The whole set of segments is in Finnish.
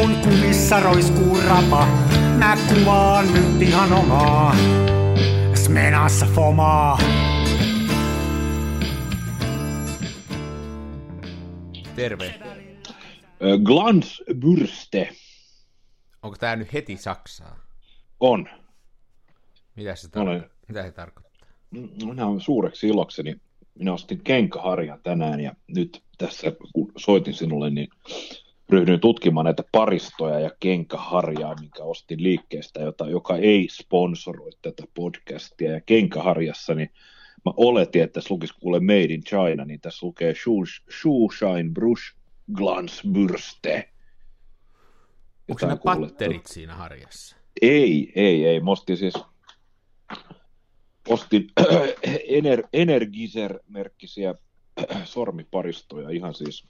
kun kumissa roiskuu rapa. Mä kuvaan nyt ihan omaa, smenassa fomaa. Terve. Glansbürste Onko tää nyt heti Saksaa? on. Mitä se, Olen. tarko- Mitä se tarkoittaa? Minä olen suureksi ilokseni. Minä ostin kenkäharjan tänään ja nyt tässä kun soitin sinulle, niin ryhdyin tutkimaan näitä paristoja ja kenkäharjaa, minkä ostin liikkeestä, jota, joka ei sponsoroi tätä podcastia. Ja kenkäharjassa, niin mä oletin, että tässä lukisi kuule Made in China, niin tässä lukee Shoe- Shoeshine Brush Glansbürste. Onko kuule, patterit siinä harjassa? Ei, ei, ei. Mä ostin siis ostin Ener, Energizer-merkkisiä sormiparistoja ihan siis.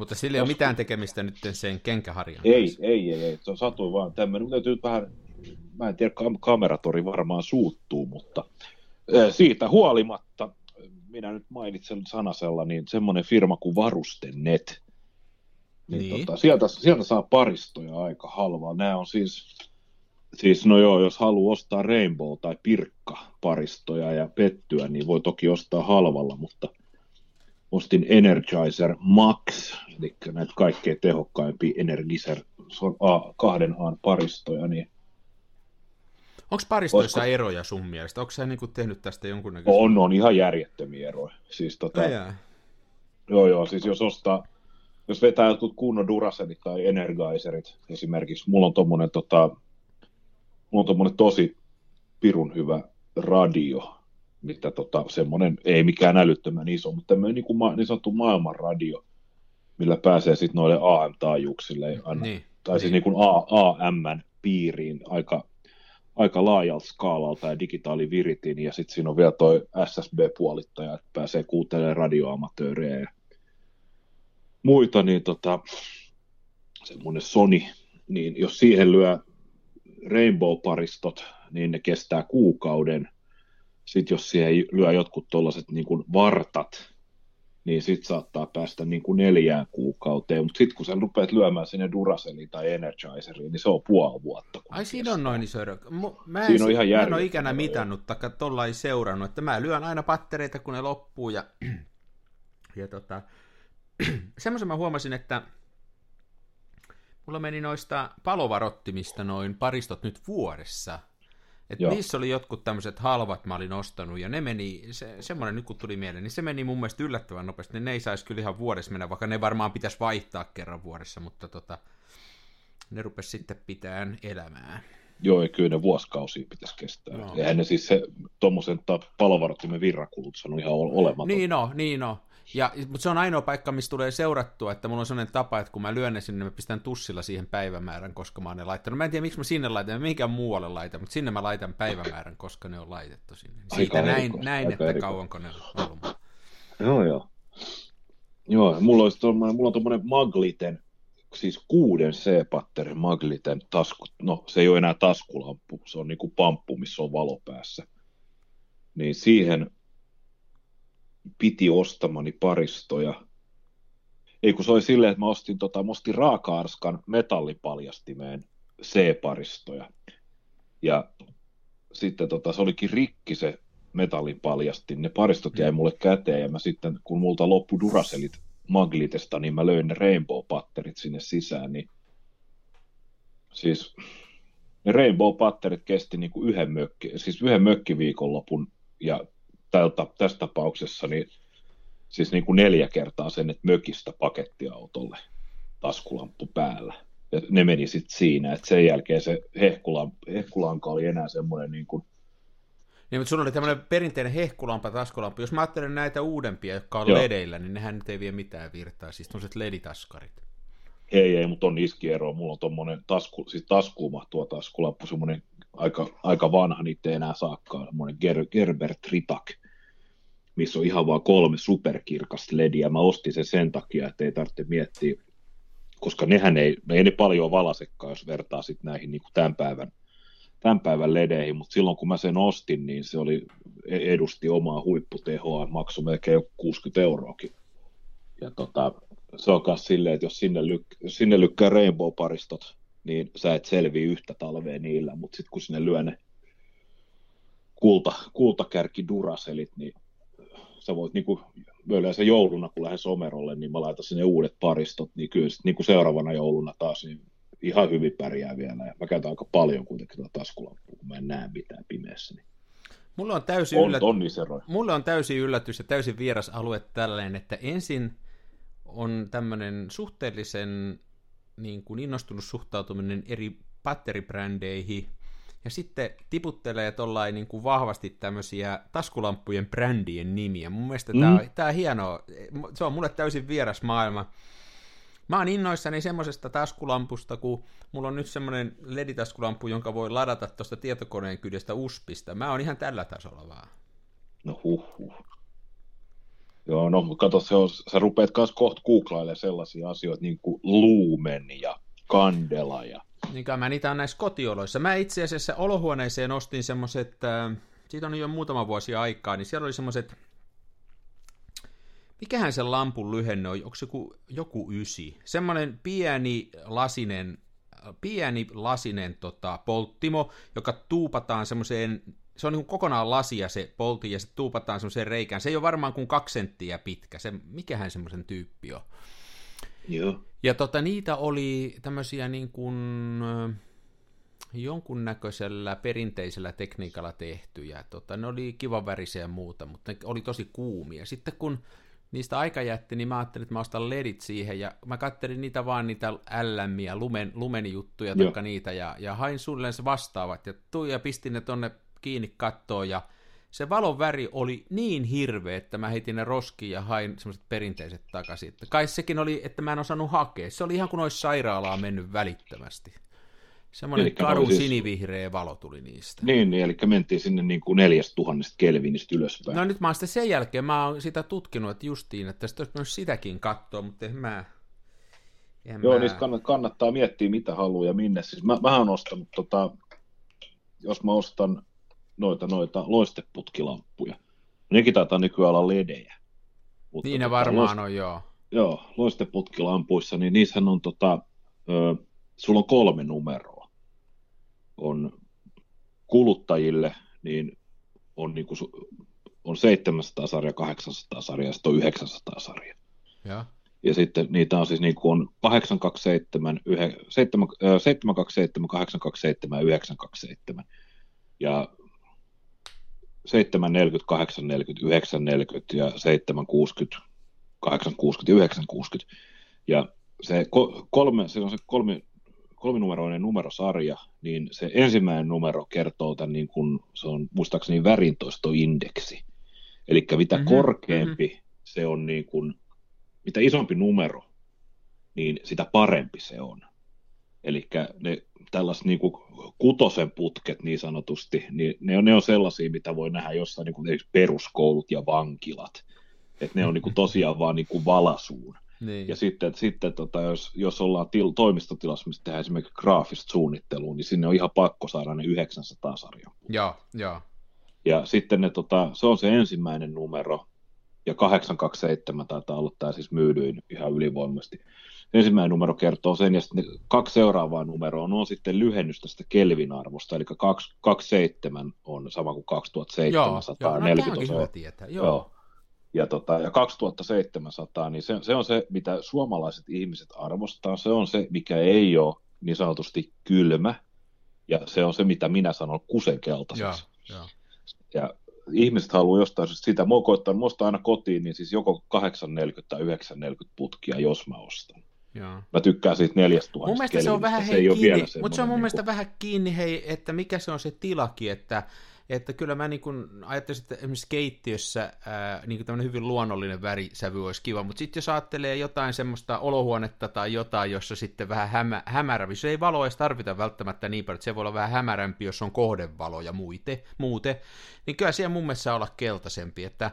Mutta sillä ei ole mitään tekemistä nyt sen kenkäharjan Ei, kanssa. ei, ei, ei. Se satui vaan tämmöinen. Mun täytyy vähän, mä en tiedä, kam- kameratori varmaan suuttuu, mutta siitä huolimatta, minä nyt mainitsen sanasella, niin semmoinen firma kuin Varustenet, niin, Niin. Tota, sieltä, sieltä saa paristoja aika halvaa. Nämä on siis, siis no joo, jos haluaa ostaa Rainbow tai Pirkka paristoja ja pettyä, niin voi toki ostaa halvalla, mutta ostin Energizer Max, eli näitä kaikkein tehokkaimpia Energizer A, kahden A paristoja, niin Onko paristoissa Olisiko- eroja sun mielestä? Onko sä niinku tehnyt tästä jonkunnäköistä? on, on ihan järjettömiä eroja. Siis tota. Joo, joo, siis jos ostaa, jos vetää jotkut kunnon Duracelit tai Energizerit esimerkiksi, mulla on tommonen, tota, mulla on tommonen tosi pirun hyvä radio, mitä tota, semmonen, ei mikään älyttömän iso, mutta tämmöinen niin, kuin ma, niin sanottu maailmanradio, millä pääsee sitten noille AM-taajuuksille, aina, Niin, tai siis niin. niin kuin A, AM piiriin aika, aika laajalta skaalalta ja digitaaliviritin, ja sitten siinä on vielä toi SSB-puolittaja, että pääsee kuuntelemaan radioamatöörejä ja muita, niin tota, semmoinen Sony, niin jos siihen lyö Rainbow-paristot, niin ne kestää kuukauden. Sitten jos siihen lyö jotkut tuollaiset niin kuin vartat, niin sitten saattaa päästä niin kuin neljään kuukauteen. Mutta sitten kun sä rupeat lyömään sinne Duracellin tai Energizeriin, niin se on puoli vuotta. Ai siinä on noin iso ero. Mä en, Siinä on ihan mä en ole eroja. mitannut, taikka tuolla ei seurannut, että mä lyön aina pattereita, kun ne loppuu, ja, ja tota, semmoisen mä huomasin, että mulla meni noista palovarottimista noin paristot nyt vuodessa, että Joo. niissä oli jotkut tämmöiset halvat mä olin ostanut, ja ne meni, se, semmoinen nyt kun tuli mieleen, niin se meni mun mielestä yllättävän nopeasti, niin ne ei saisi kyllä ihan vuodessa mennä, vaikka ne varmaan pitäisi vaihtaa kerran vuodessa, mutta tota, ne rupes sitten pitään elämää. Joo, ja kyllä ne vuosikausia pitäisi kestää. No. Eihän ne siis se tuommoisen palovarottimen virrakulut on ihan ol- olematon. Niin no, niin no. Ja, mutta se on ainoa paikka, missä tulee seurattua, että mulla on sellainen tapa, että kun mä lyön ne sinne, mä pistän tussilla siihen päivämäärän, koska mä oon ne laittanut. Mä en tiedä, miksi mä sinne laitan, mä mihinkään muualle laitan, mutta sinne mä laitan päivämäärän, koska ne on laitettu sinne. Siitä Aika näin, erikoista, näin aika että erikoista. kauanko ne on ollut. Joo, joo. Joo, mulla, olisi tommonen, mulla on tuommoinen Magliten, siis kuuden C-patterin Magliten tasku. No, se ei ole enää taskulamppu, se on niinku pamppu, missä on valo päässä. Niin siihen piti ostamani paristoja. Ei kun se oli silleen, että mä ostin, tota, mä ostin raaka-arskan metallipaljastimeen C-paristoja. Ja sitten tota, se olikin rikki se metallipaljastin. Ne paristot jäi mulle käteen ja mä sitten, kun multa loppu Duracelit Maglitesta, niin mä löin ne Rainbow-patterit sinne sisään, niin siis ne Rainbow-patterit kesti niin kuin yhden, mökki, siis yhden mökkiviikonlopun ja tältä, tässä tapauksessa niin siis niin kuin neljä kertaa sen, että mökistä pakettiautolle taskulamppu päällä. Ja ne meni sitten siinä, että sen jälkeen se hehkulan, hehkulanka oli enää semmoinen niin kuin Niin, mutta sulla oli tämmöinen perinteinen hehkulampa, taskulampu. Jos mä ajattelen näitä uudempia, jotka on Joo. ledeillä, niin nehän nyt ei vie mitään virtaa. Siis tämmöiset leditaskarit. Ei, ei, mutta on niski ero. Mulla on tommonen tasku, siis taskuun mahtuva taskulappu, semmoinen aika, aika vanha, niitä ei enää saakkaan, semmoinen Ger, Gerber Tritak, missä on ihan vaan kolme superkirkasta lediä. Mä ostin sen sen takia, että ei tarvitse miettiä, koska nehän ei, ne ei ne paljon valasekaan, jos vertaa sitten näihin niin kuin tämän päivän tämän päivän ledeihin, mutta silloin kun mä sen ostin, niin se oli, edusti omaa huipputehoa, maksoi melkein jo 60 euroakin. Ja tota, se on myös silleen, että jos sinne, lyk- sinne lykkää Rainbow-paristot, niin sä et selviä yhtä talvea niillä, mutta sitten kun sinne lyö ne kulta, kultakärki duraselit, niin sä voit niinku, yleensä jouluna, kun lähden somerolle, niin mä laitan sinne uudet paristot, niin kyllä sit, niinku seuraavana jouluna taas niin ihan hyvin pärjää vielä, ja mä käytän aika paljon kuitenkin tuota taskulampua, kun mä en näe mitään pimeässä, niin Mulla on täysin, on, yllät... on eroja. Mulla on täysin yllätys ja täysin vieras alue tällainen, että ensin on tämmöinen suhteellisen niin kuin innostunut suhtautuminen eri batteribrändeihin, ja sitten tiputtelee tollain niin kuin vahvasti tämmöisiä taskulamppujen brändien nimiä. Mun mielestä mm. tämä on, tää on hienoa. Se on mulle täysin vieras maailma. Mä oon innoissani semmosesta taskulampusta, kun mulla on nyt semmoinen LED-taskulampu, jonka voi ladata tuosta tietokoneen kyydestä USPista. Mä oon ihan tällä tasolla vaan. No huh, huh. Joo, no kato, se on, sä rupeat kanssa kohta googlailemaan sellaisia asioita niin kuin luumen ja kandela ja... Niin kai mä niitä on näissä kotioloissa. Mä itse asiassa olohuoneeseen ostin semmoset, siitä on jo muutama vuosi aikaa, niin siellä oli semmoset, mikähän se lampun lyhenne on, onko se joku, joku ysi? Semmoinen pieni lasinen, pieni lasinen tota, polttimo, joka tuupataan semmoiseen se on niin kokonaan lasia se polti ja se tuupataan semmoiseen reikään. Se ei ole varmaan kuin kaksi senttiä pitkä. Se, mikähän semmoisen tyyppi on. Joo. Ja tota, niitä oli tämmöisiä niin kuin, jonkunnäköisellä perinteisellä tekniikalla tehtyjä. Tota, ne oli kivan värisiä ja muuta, mutta ne oli tosi kuumia. Sitten kun niistä aika jätti, niin mä ajattelin, että mä ostan ledit siihen, ja mä kattelin niitä vaan niitä LM- lumen, lumenjuttuja, taikka niitä, ja, ja hain suunnilleen se vastaavat, ja tuin ja pistin ne tonne kiinni kattoon, ja se valon väri oli niin hirveä, että mä heitin ne roskiin ja hain semmoiset perinteiset takaisin. Että kai sekin oli, että mä en osannut hakea. Se oli ihan kuin olisi sairaalaa mennyt välittömästi. Semmoinen Elikkä karu siis- sinivihreä valo tuli niistä. Niin, niin, eli mentiin sinne niin kuin 4000 kelvinistä ylöspäin. No nyt mä oon sitten sen jälkeen, mä oon sitä tutkinut, että justiin, että sitten olisi myös sitäkin katsoa, mutta en mä... En Joo, mä... niistä kannattaa, kannattaa miettiä, mitä haluaa ja minne. Siis mä, mä oon ostanut, tota, jos mä ostan noita, noita loisteputkilamppuja, nekin taitaa nykyään olla ledejä. Mutta Niin ne tota, varmaan loist- on, joo. Joo, loisteputkilampuissa, niin niissähän on, tota, ö, sulla on kolme numeroa. On kuluttajille, niin on, niinku, on 700 sarja, 800 sarja ja sitten on 900 sarja. joo. Ja sitten niitä on siis niin kuin on 827, 7, 727, 827 ja 927. Ja 740, 840, 940 ja 760, 860 ja 960. Ja se ko- kolme, se on se kolmi, kolminumeroinen numerosarja, niin se ensimmäinen numero kertoo tämän, niin kuin, se on muistaakseni värintoistoindeksi. Eli mitä Mhm, mm-hmm, korkeampi mm-hmm. se on, niin kuin, mitä isompi numero, niin sitä parempi se on. Eli ne tällaiset niin kuin kutosen putket niin sanotusti, niin ne on, ne on sellaisia, mitä voi nähdä jossain niin kuin peruskoulut ja vankilat. Että ne on niin kuin tosiaan vaan niin kuin valasuun. Niin. Ja sitten, sitten tota, jos, jos ollaan til, toimistotilassa, missä tehdään esimerkiksi graafista suunnittelua, niin sinne on ihan pakko saada ne 900 sarjan. Joo, joo. Ja sitten ne, tota, se on se ensimmäinen numero, ja 827 taitaa olla tämä siis myydyin ihan ylivoimaisesti. Ensimmäinen numero kertoo sen, ja sitten kaksi seuraavaa numeroa on sitten lyhennys tästä Kelvin-arvosta, eli 2, 27 on sama kuin Joo, 2740 joo. No, hyvä on. tietää. Joo. Joo. Ja, tota, ja 2700, niin se, se on se, mitä suomalaiset ihmiset arvostaa. Se on se, mikä ei ole niin sanotusti kylmä. Ja se on se, mitä minä sanon Joo, kusenkeltaiseksi. joo. Ja ihmiset haluaa jostain syystä sitä. Mä ostan aina kotiin, niin siis joko 840 tai 940 putkia, jos mä ostan. Joo. Mä tykkään siitä 4000 Mun mielestä se on vähän se hei, ei kiinni, vielä mutta se on mun niinku- mielestä vähän kiinni, hei, että mikä se on se tilaki, että, että kyllä mä niin kun ajattelisin, että esimerkiksi keittiössä ää, niin tämmöinen hyvin luonnollinen värisävy olisi kiva, mutta sitten jos ajattelee jotain semmoista olohuonetta tai jotain, jossa sitten vähän hämä, hämärämpi, se ei valoa edes tarvita välttämättä niin paljon, että se voi olla vähän hämärämpi, jos on kohdevalo ja muite, muute, niin kyllä siellä mun mielestä saa olla keltaisempi, että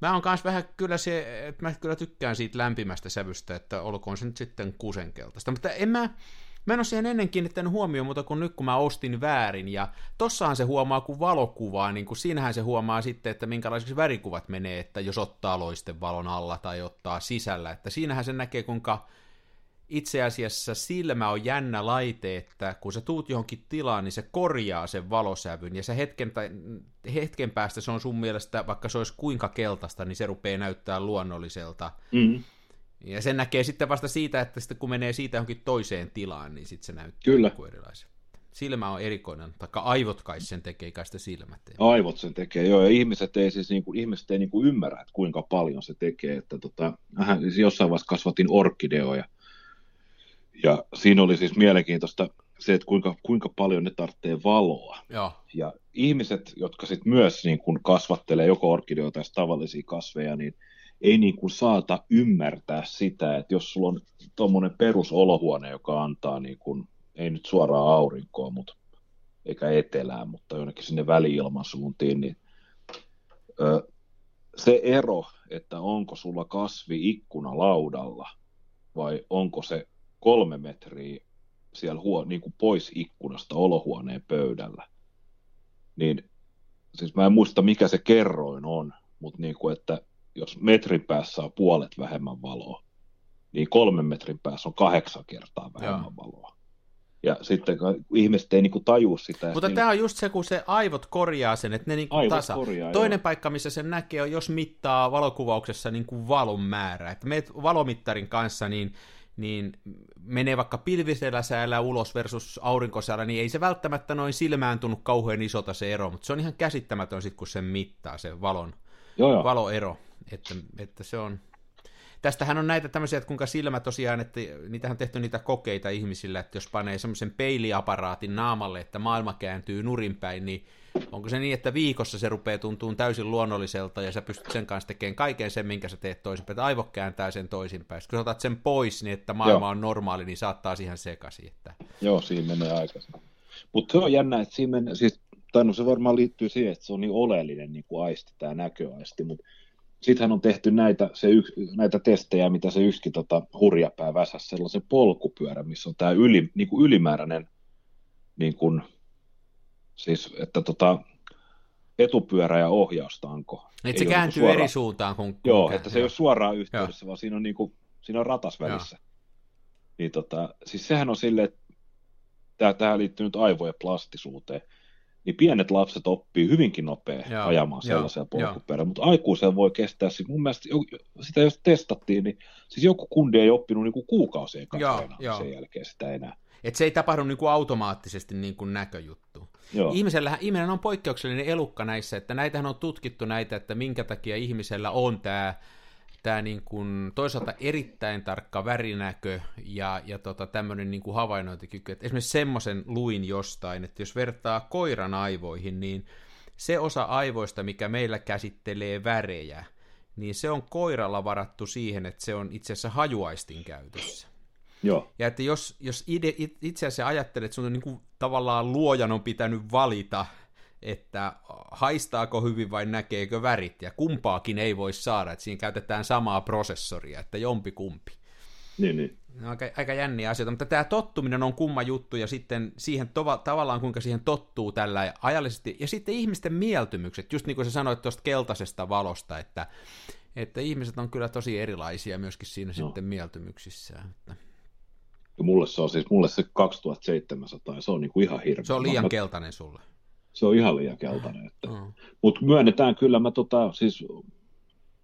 Mä oon kans vähän kyllä se, että mä kyllä tykkään siitä lämpimästä sävystä, että olkoon se nyt sitten kusenkeltaista. Mutta en mä, Mä en ole siihen ennen kiinnittänyt huomioon, mutta kun nyt kun mä ostin väärin, ja tossahan se huomaa, kun valokuvaa, niin kun siinähän se huomaa sitten, että minkälaisiksi värikuvat menee, että jos ottaa loistevalon alla tai ottaa sisällä, että siinähän se näkee, kuinka itse asiassa silmä on jännä laite, että kun sä tuut johonkin tilaan, niin se korjaa sen valosävyn, ja se hetken, tai, hetken päästä se on sun mielestä, vaikka se olisi kuinka keltaista, niin se rupeaa näyttää luonnolliselta. Mm. Ja sen näkee sitten vasta siitä, että sitten kun menee siitä johonkin toiseen tilaan, niin sitten se näyttää Kyllä. erilaiselta. Silmä on erikoinen, taikka aivot kai sen tekee, kai sitä silmät ei. Aivot sen tekee, joo, ja ihmiset ei siis niinku, ihmiset ei niinku ymmärrä, että kuinka paljon se tekee, että tota, siis jossain vaiheessa kasvatin orkideoja, ja siinä oli siis mielenkiintoista se, että kuinka, kuinka paljon ne tarvitsee valoa. Joo. Ja ihmiset, jotka sitten myös niin kun kasvattelee joko orkideoita tai tavallisia kasveja, niin ei niin kuin saata ymmärtää sitä, että jos sulla on tuommoinen perusolohuone, joka antaa niin kuin, ei nyt suoraan aurinkoa, mutta eikä etelään, mutta jonnekin sinne väliilmansuuntiin, niin ö, se ero, että onko sulla kasvi ikkuna laudalla vai onko se kolme metriä siellä huo, niin kuin pois ikkunasta olohuoneen pöydällä, niin siis mä en muista mikä se kerroin on, mutta niin kuin, että jos metrin päässä on puolet vähemmän valoa, niin kolmen metrin päässä on kahdeksan kertaa vähemmän Joo. valoa. Ja sitten ihmiset ei niinku tajua sitä. Mutta tämä on just se, kun se aivot korjaa sen, että ne niinku aivot tasa. Korjaa, Toinen joo. paikka, missä sen näkee, on jos mittaa valokuvauksessa niinku valon määrä. Että meet valomittarin kanssa, niin niin menee vaikka pilvisellä säällä ulos versus aurinkosäällä, niin ei se välttämättä noin silmään tunnu kauhean isota se ero, mutta se on ihan käsittämätön sitten, kun sen mittaa, se valon, joo, joo. valoero. Että, että se on... Tästähän on näitä tämmöisiä, että kuinka silmä tosiaan, että niitähän on tehty niitä kokeita ihmisillä, että jos panee semmoisen peiliaparaatin naamalle, että maailma kääntyy nurinpäin, niin onko se niin, että viikossa se rupeaa tuntuun täysin luonnolliselta ja sä pystyt sen kanssa tekemään kaiken sen, minkä sä teet toisinpäin, että aivo kääntää sen toisinpäin. Kun sä otat sen pois niin, että maailma Joo. on normaali, niin saattaa siihen sekaisin. Että... Joo, siinä menee aikaisin. Mutta se on jännä, että siinä menee, siis, tai no se varmaan liittyy siihen, että se on niin oleellinen niin kuin aisti, tämä näköaisti, mutta Sittenhän on tehty näitä, se yks, näitä testejä, mitä se yksikin tota, hurjapää väsäsi sellaisen polkupyörä, missä on tämä yli, niin kuin ylimääräinen, niin kuin, siis että tota, etupyörä ja ohjaustanko. Että se kääntyy suoraan, eri suuntaan kuin... Joo, että se ei ole suoraan yhteydessä, joo. vaan siinä on, niin kuin, siinä on ratas välissä. Joo. Niin tota, siis sehän on silleen, että tämä liittyy nyt aivojen plastisuuteen, niin pienet lapset oppii hyvinkin nopea joo, ajamaan sellaisella polkupyörällä, mutta aikuisella voi kestää, siis mun mielestä sitä jos testattiin, niin siis joku kundi ei oppinut niin kuin kuukausien kanssa enää sen jälkeen sitä enää. Et se ei tapahdu niin kuin automaattisesti niin kuin näköjuttu. Joo. Ihmisellä, ihminen on poikkeuksellinen elukka näissä, että näitähän on tutkittu näitä, että minkä takia ihmisellä on tämä tämä niin kuin toisaalta erittäin tarkka värinäkö ja, ja tota, tämmöinen niin kuin havainnointikyky. Et esimerkiksi semmoisen luin jostain, että jos vertaa koiran aivoihin, niin se osa aivoista, mikä meillä käsittelee värejä, niin se on koiralla varattu siihen, että se on itse asiassa hajuaistin käytössä. Joo. Ja että jos, jos ide, itse asiassa ajattelet, että sun on niin kuin, tavallaan luojan on pitänyt valita että haistaako hyvin vai näkeekö värit, ja kumpaakin ei voi saada, että siinä käytetään samaa prosessoria, että jompi kumpi. Niin, niin. No, aika, aika jänniä asioita, mutta tämä tottuminen on kumma juttu, ja sitten siihen tova, tavallaan kuinka siihen tottuu tällä ajallisesti, ja sitten ihmisten mieltymykset, just niin kuin sä sanoit tuosta keltaisesta valosta, että, että ihmiset on kyllä tosi erilaisia myöskin siinä no. sitten mieltymyksissä. Että... Ja mulle se on siis, mulle se 2700, se on niin kuin ihan hirveä. Se on liian mä... keltainen sulle se on ihan liian keltainen. Että. Mm. Mutta myönnetään kyllä, mä tota, siis,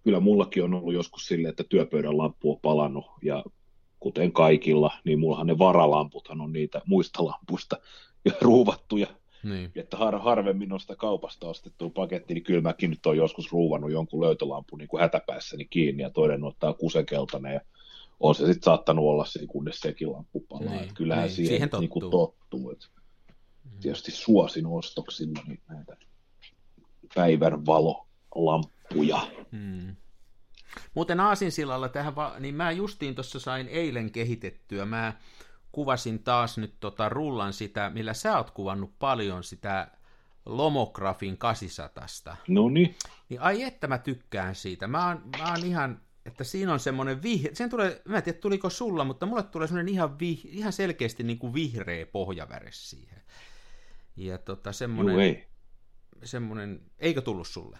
kyllä mullakin on ollut joskus silleen, että työpöydän lamppu on palannut ja kuten kaikilla, niin mullahan ne varalamputhan on niitä muista lampuista ja ruuvattuja. Niin. Että har, harvemmin on sitä kaupasta ostettua paketti, niin kyllä mäkin nyt on joskus ruuvannut jonkun löytölampun niin kuin hätäpäissäni kiinni ja toinen ottaa kusekeltainen ja on se sitten saattanut olla se, kunnes sekin lamppu palaa. Niin. kyllähän niin. siihen, siihen tottuu. Niin tottuu että tietysti suosin ostoksilla niin näitä päivän valolamppuja. Hmm. Muuten Aasinsillalla tähän, va- niin mä justiin tuossa sain eilen kehitettyä, mä kuvasin taas nyt tota rullan sitä, millä sä oot kuvannut paljon sitä Lomografin 800. No niin. Ai että mä tykkään siitä. Mä oon, mä oon ihan että siinä on semmoinen vihreä, sen tulee, mä en tiedä tuliko sulla, mutta mulle tulee semmoinen ihan, vih, ihan selkeästi niin kuin vihreä pohjaväre siihen. Ja tota semmoinen, Juu, ei. semmoinen, eikö tullut sulle?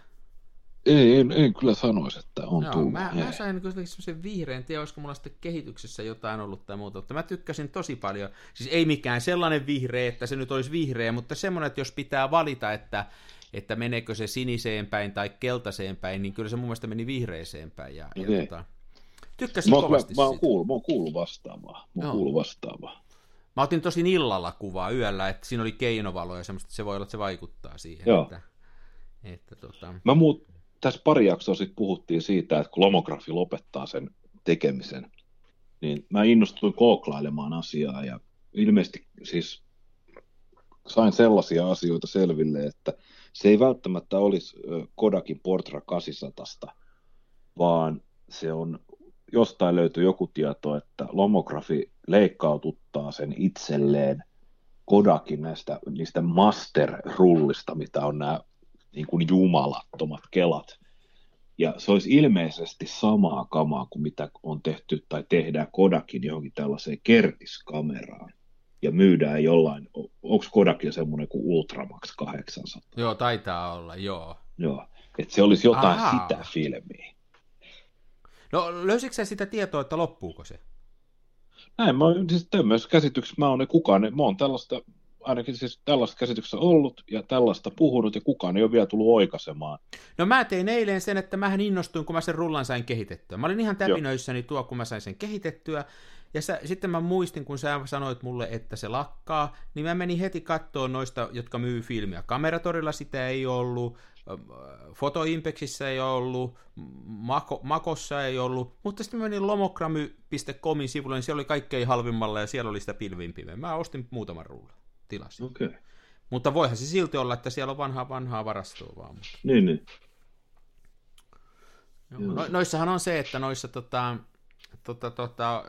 Ei, en, en kyllä sanoisi, että on Joo, tullut. mä, ei. mä sain niin semmoisen vihreän, en tiedä olisiko mulla sitten kehityksessä jotain ollut tai muuta, mutta mä tykkäsin tosi paljon. Siis ei mikään sellainen vihreä, että se nyt olisi vihreä, mutta semmoinen, että jos pitää valita, että, että meneekö se siniseen päin tai keltaiseen päin, niin kyllä se mun mielestä meni vihreeseen päin. Ja, ja Okei. tota, tykkäsin Mä, mä, kovasti mä, oon siitä. kuullut, mä oon kuullut vastaavaa. Mä oon kuullut vastaavaa. Mä otin tosin illalla kuvaa yöllä, että siinä oli keinovalo ja semmoista, että se voi olla, että se vaikuttaa siihen. Joo. Että, että tota, Mä muut, tässä pari jaksoa sitten puhuttiin siitä, että kun lomografi lopettaa sen tekemisen, niin mä innostuin kooklailemaan asiaa ja ilmeisesti siis sain sellaisia asioita selville, että se ei välttämättä olisi Kodakin Portra 800, vaan se on, jostain löytyy joku tieto, että lomografi leikkaututtaa sen itselleen Kodakin näistä niistä master-rullista, mitä on nämä niin kuin jumalattomat kelat. Ja se olisi ilmeisesti samaa kamaa kuin mitä on tehty tai tehdään Kodakin johonkin tällaiseen kertiskameraan. Ja myydään jollain, onko Kodakin semmoinen kuin Ultramax 800? joo, taitaa olla, joo. Joo, että se olisi jotain Ahaa. sitä filmiä. No löysitkö sä sitä tietoa, että loppuuko se? Näin, mä siis tämmöisessä käsityksessä, mä oon ne kukaan, mä oon tällaista, ainakin siis tällaista käsityksessä ollut ja tällaista puhunut ja kukaan ei ole vielä tullut oikaisemaan. No mä tein eilen sen, että mähän innostuin, kun mä sen rullan sain kehitettyä. Mä olin ihan täpinöissäni tuo, kun mä sain sen kehitettyä. Ja sä, sitten mä muistin, kun sä sanoit mulle, että se lakkaa, niin mä menin heti kattoon noista, jotka myy filmiä. Kameratorilla sitä ei ollut, Fotoimpexissä ei ollut, Mako, Makossa ei ollut, mutta sitten mä menin lomogramy.comin sivulle, niin siellä oli kaikkein halvimmalla ja siellä oli sitä pilvinpimeä. Mä ostin muutaman rullan, tilasin. Okei. Okay. Mutta voihan se silti olla, että siellä on vanhaa vanhaa varastoa vaan. Mutta... Niin, niin. Joo. No, noissahan on se, että noissa tota, tota, tota,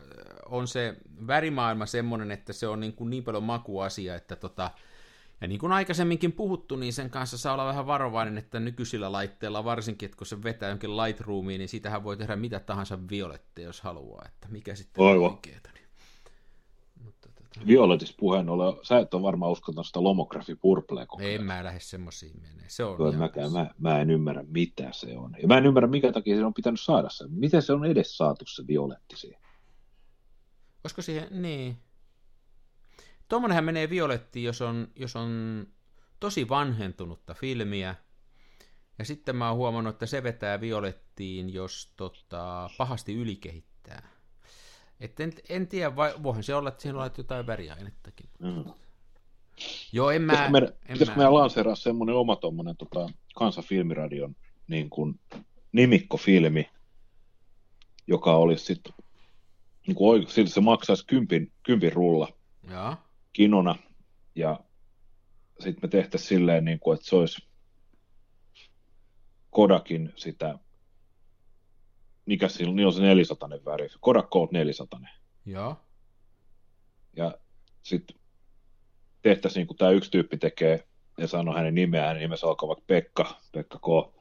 on se värimaailma semmoinen, että se on niin, kuin niin paljon makuasia, että tota, ja niin kuin aikaisemminkin puhuttu, niin sen kanssa saa olla vähän varovainen, että nykyisillä laitteilla varsinkin, että kun se vetää jonkin Lightroomiin, niin siitähän voi tehdä mitä tahansa violetteja, jos haluaa, että mikä sitten on Aivan. oikeeta. Violetis puheen ole, sä et ole varmaan uskonut sitä lomografi purplea koko en mä lähde semmoisiin menee. Se on mäkään, mä, mä, en ymmärrä mitä se on. Ja mä en ymmärrä minkä takia se on pitänyt saada sen. Miten se on edes saatu se violetti siihen? Olisiko siihen, niin. Tuommoinenhän menee violettiin, jos on, jos on tosi vanhentunutta filmiä. Ja sitten mä oon huomannut, että se vetää violettiin, jos tota, pahasti ylikehittää. Et en, en tiedä, vai voihan se olla, että siihen on jotain väriainettakin. Mm. Joo, en mä... Pitäisikö meidän, en pitäisikö meidän lanseeraa semmoinen oma tuommoinen tota, kansafilmiradion niin kuin nimikkofilmi, joka olisi sitten, niin kuin, silti se maksaisi kympin, kympin rulla Joo. kinona, ja sitten me tehtäisiin silleen, niin kuin, että se olisi Kodakin sitä, mikä sillä niin on se 400 väri, Kodak Gold 400. Joo. ja sitten tehtäisiin niin kuin tämä yksi tyyppi tekee ja sanoo hänen nimeään, hänen nimensä alkaa vaikka Pekka, Pekka K,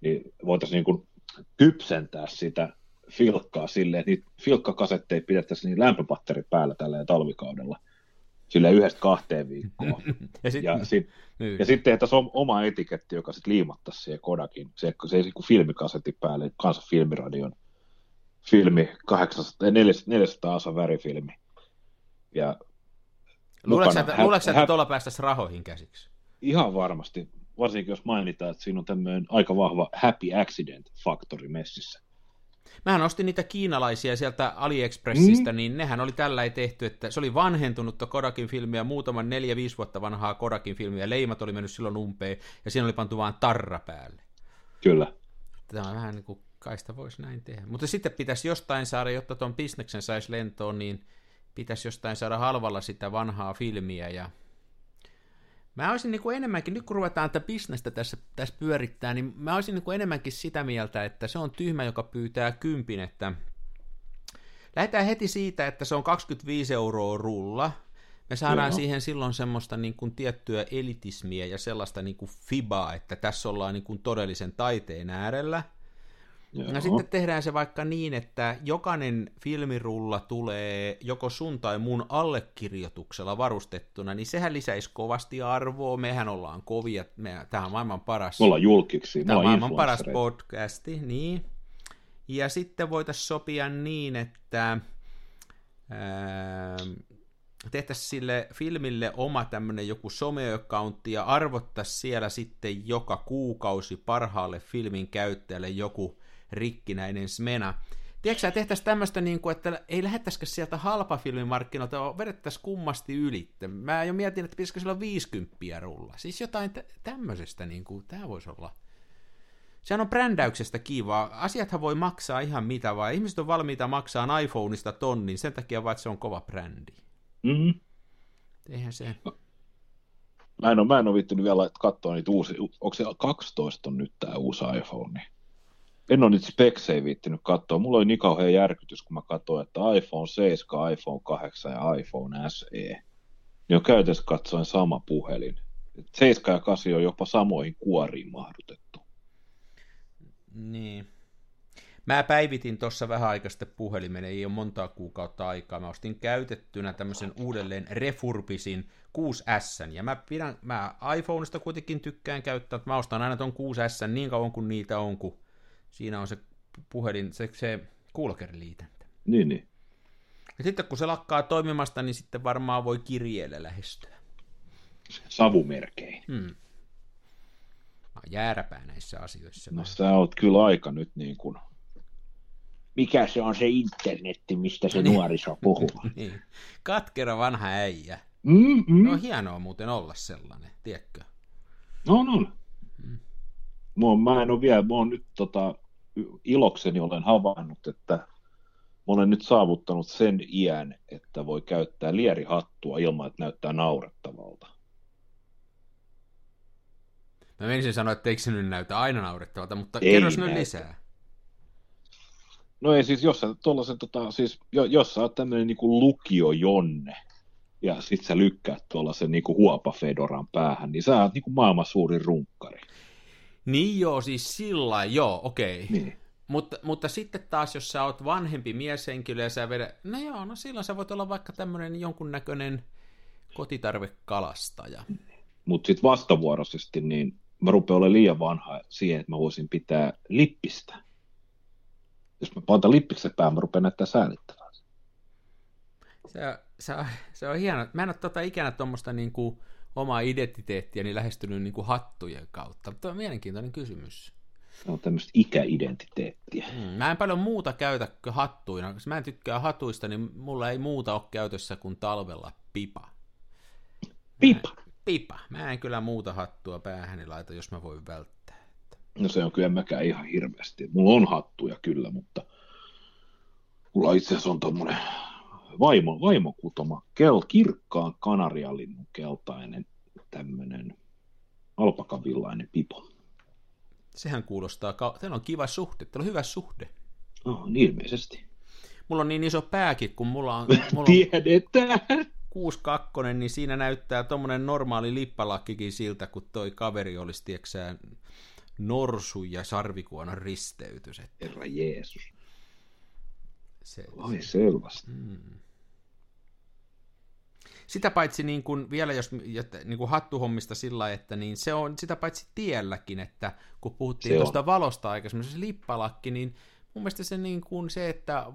niin voitaisiin niin kuin kypsentää sitä filkkaa silleen, että niitä filkkakasetteja pidettäisiin niin lämpöpatteri päällä tällä talvikaudella, silleen yhdestä kahteen viikkoon. Ja sitten... Ja sitten Niin. ja sit tehtäisiin om- oma etiketti, joka sitten liimattaisiin siihen Kodakin. Se, se kuin filmikasetti päälle, kanssa filmiradion filmi, 800, 400, 400 osa värifilmi. Ja Luuletko, että, luuletko sä, hä- että tuolla päästäisiin rahoihin käsiksi? ihan varmasti, varsinkin jos mainitaan, että siinä on tämmöinen aika vahva happy accident-faktori messissä. Mähän ostin niitä kiinalaisia sieltä AliExpressistä, Mm. niin nehän oli tällä ei tehty, että se oli vanhentunutta Kodakin filmiä, muutaman 4-5 vuotta vanhaa Kodakin filmiä, leimat oli mennyt silloin umpeen, ja siinä oli pantu vaan tarra päälle. Kyllä. Tämä on vähän niin kuin, kai sitä voisi näin tehdä. Mutta sitten pitäisi jostain saada, jotta tuon bisneksen saisi lentoon, niin pitäisi jostain saada halvalla sitä vanhaa filmiä, ja Mä olisin niin kuin enemmänkin, nyt kun ruvetaan tätä bisnestä tässä, tässä pyörittää, niin mä olisin niin kuin enemmänkin sitä mieltä, että se on tyhmä, joka pyytää kympin, että lähdetään heti siitä, että se on 25 euroa rulla. Me saadaan Joo. siihen silloin semmoista niin kuin tiettyä elitismiä ja sellaista niin kuin fibaa, että tässä ollaan niin kuin todellisen taiteen äärellä. Joo. No sitten tehdään se vaikka niin, että jokainen filmirulla tulee joko sun tai mun allekirjoituksella varustettuna, niin sehän lisäisi kovasti arvoa. Mehän ollaan kovia, me, tämä on maailman paras. Me ollaan julkiksi, Tämä on maailman paras podcasti, niin. Ja sitten voitaisiin sopia niin, että ää, tehtäisiin sille filmille oma tämmöinen joku some-accountti ja arvottaisiin siellä sitten joka kuukausi parhaalle filmin käyttäjälle joku rikkinäinen smena. Tiedätkö sä, tehtäisiin tämmöistä, niin kuin, että ei lähettäisikö sieltä halpafilmimarkkinoilta, vaan vedettäisiin kummasti yli. Mä jo mietin, että pitäisikö sillä 50 rulla. Siis jotain tä- tämmöisestä, niin kuin, tämä voisi olla. Sehän on brändäyksestä kivaa. Asiathan voi maksaa ihan mitä vaan. Ihmiset on valmiita maksaa iPhoneista tonnin sen takia vaan, että se on kova brändi. Mm-hmm. Eihän se... Mä en ole, mä en ole vittynyt vielä katsoa niitä uusia. Onko se 12 on nyt tämä uusi iPhone? En ole niitä speksejä viittinyt katsoa. Mulla oli niin kauhean järkytys, kun mä katsoin, että iPhone 7, iPhone 8 ja iPhone SE, niin on käytössä katsoen sama puhelin. 7 ja 8 on jopa samoihin kuoriin mahdutettu. Niin. Mä päivitin tuossa vähän aikaa sitten puhelimen, ei ole montaa kuukautta aikaa. Mä ostin käytettynä tämmöisen uudelleen refurbisin 6S, ja mä, pidän, mä iPhoneista kuitenkin tykkään käyttää, että mä ostan aina ton 6S niin kauan kuin niitä on, kun siinä on se puhelin, se, se kuulokeriiliitäntä. Niin, niin. Ja sitten kun se lakkaa toimimasta, niin sitten varmaan voi kirjeellä lähestyä. Savumerkein. Hmm. Mä jääräpää näissä asioissa. No sä oot kyllä aika nyt niin kuin... Mikä se on se internetti, mistä se niin. nuoriso puhuu? niin. Katkera vanha äijä. Mm-hmm. No hienoa muuten olla sellainen, tiedätkö? No, no. Mm. Mä en ole vielä, mä oon nyt tota, ilokseni olen havainnut, että olen nyt saavuttanut sen iän, että voi käyttää lierihattua ilman, että näyttää naurettavalta. Mä menisin sanoa, että eikö se nyt näytä aina naurettavalta, mutta ei kerros nyt lisää. No ei siis, jos sä, tollasen, tota, siis, jos sä oot tämmöinen niinku lukio-jonne, ja sit sä lykkäät tuollaisen niinku huopafedoran päähän, niin sä oot niinku maailman suurin runkkari. Niin joo, siis sillä joo, okei. Okay. Niin. Mutta, mutta sitten taas, jos sä oot vanhempi mieshenkilö ja sä vedät, no joo, no silloin sä voit olla vaikka tämmöinen jonkunnäköinen kotitarvekalastaja. Mutta sitten vastavuoroisesti, niin mä rupean olemaan liian vanha siihen, että mä voisin pitää lippistä. Jos mä paitan lippiksen päähän, mä rupean näyttää säälittävää. Se, se, se on hieno. Mä en ole tota ikänä tuommoista niinku omaa identiteettiä niin lähestynyt niinku hattujen kautta. Mutta on mielenkiintoinen kysymys. Se on tämmöistä ikäidentiteettiä. Mm, mä en paljon muuta käytä kuin hattuina. Jos mä en tykkää hatuista, niin mulla ei muuta ole käytössä kuin talvella pipa. Pipa? Mä, pipa. Mä en kyllä muuta hattua päähäni laita, jos mä voin välttää. No se on kyllä mäkään ihan hirveästi. Mulla on hattuja kyllä, mutta mulla itse asiassa on tommonen vaimo, vaimokutoma, kel, kirkkaan kanarialinnun keltainen tämmöinen alpakavillainen pipo. Sehän kuulostaa, teillä on kiva suhde, teillä on hyvä suhde. No, niin ilmeisesti. Mulla on niin iso pääkin, kun mulla on... Mulla Tiedetään! 6-2, niin siinä näyttää tuommoinen normaali lippalakkikin siltä, kun toi kaveri olisi, tieksää, norsu ja sarvikuonon risteytys. Että... Herra Jeesus. Se, Ai selvästi. Mm. Sitä paitsi niin kuin, vielä jos niin kuin hattuhommista sillä että niin se on sitä paitsi tielläkin, että kun puhuttiin tuosta valosta aikaisemmin, se lippalakki, niin mun mielestä se, niin kuin se, että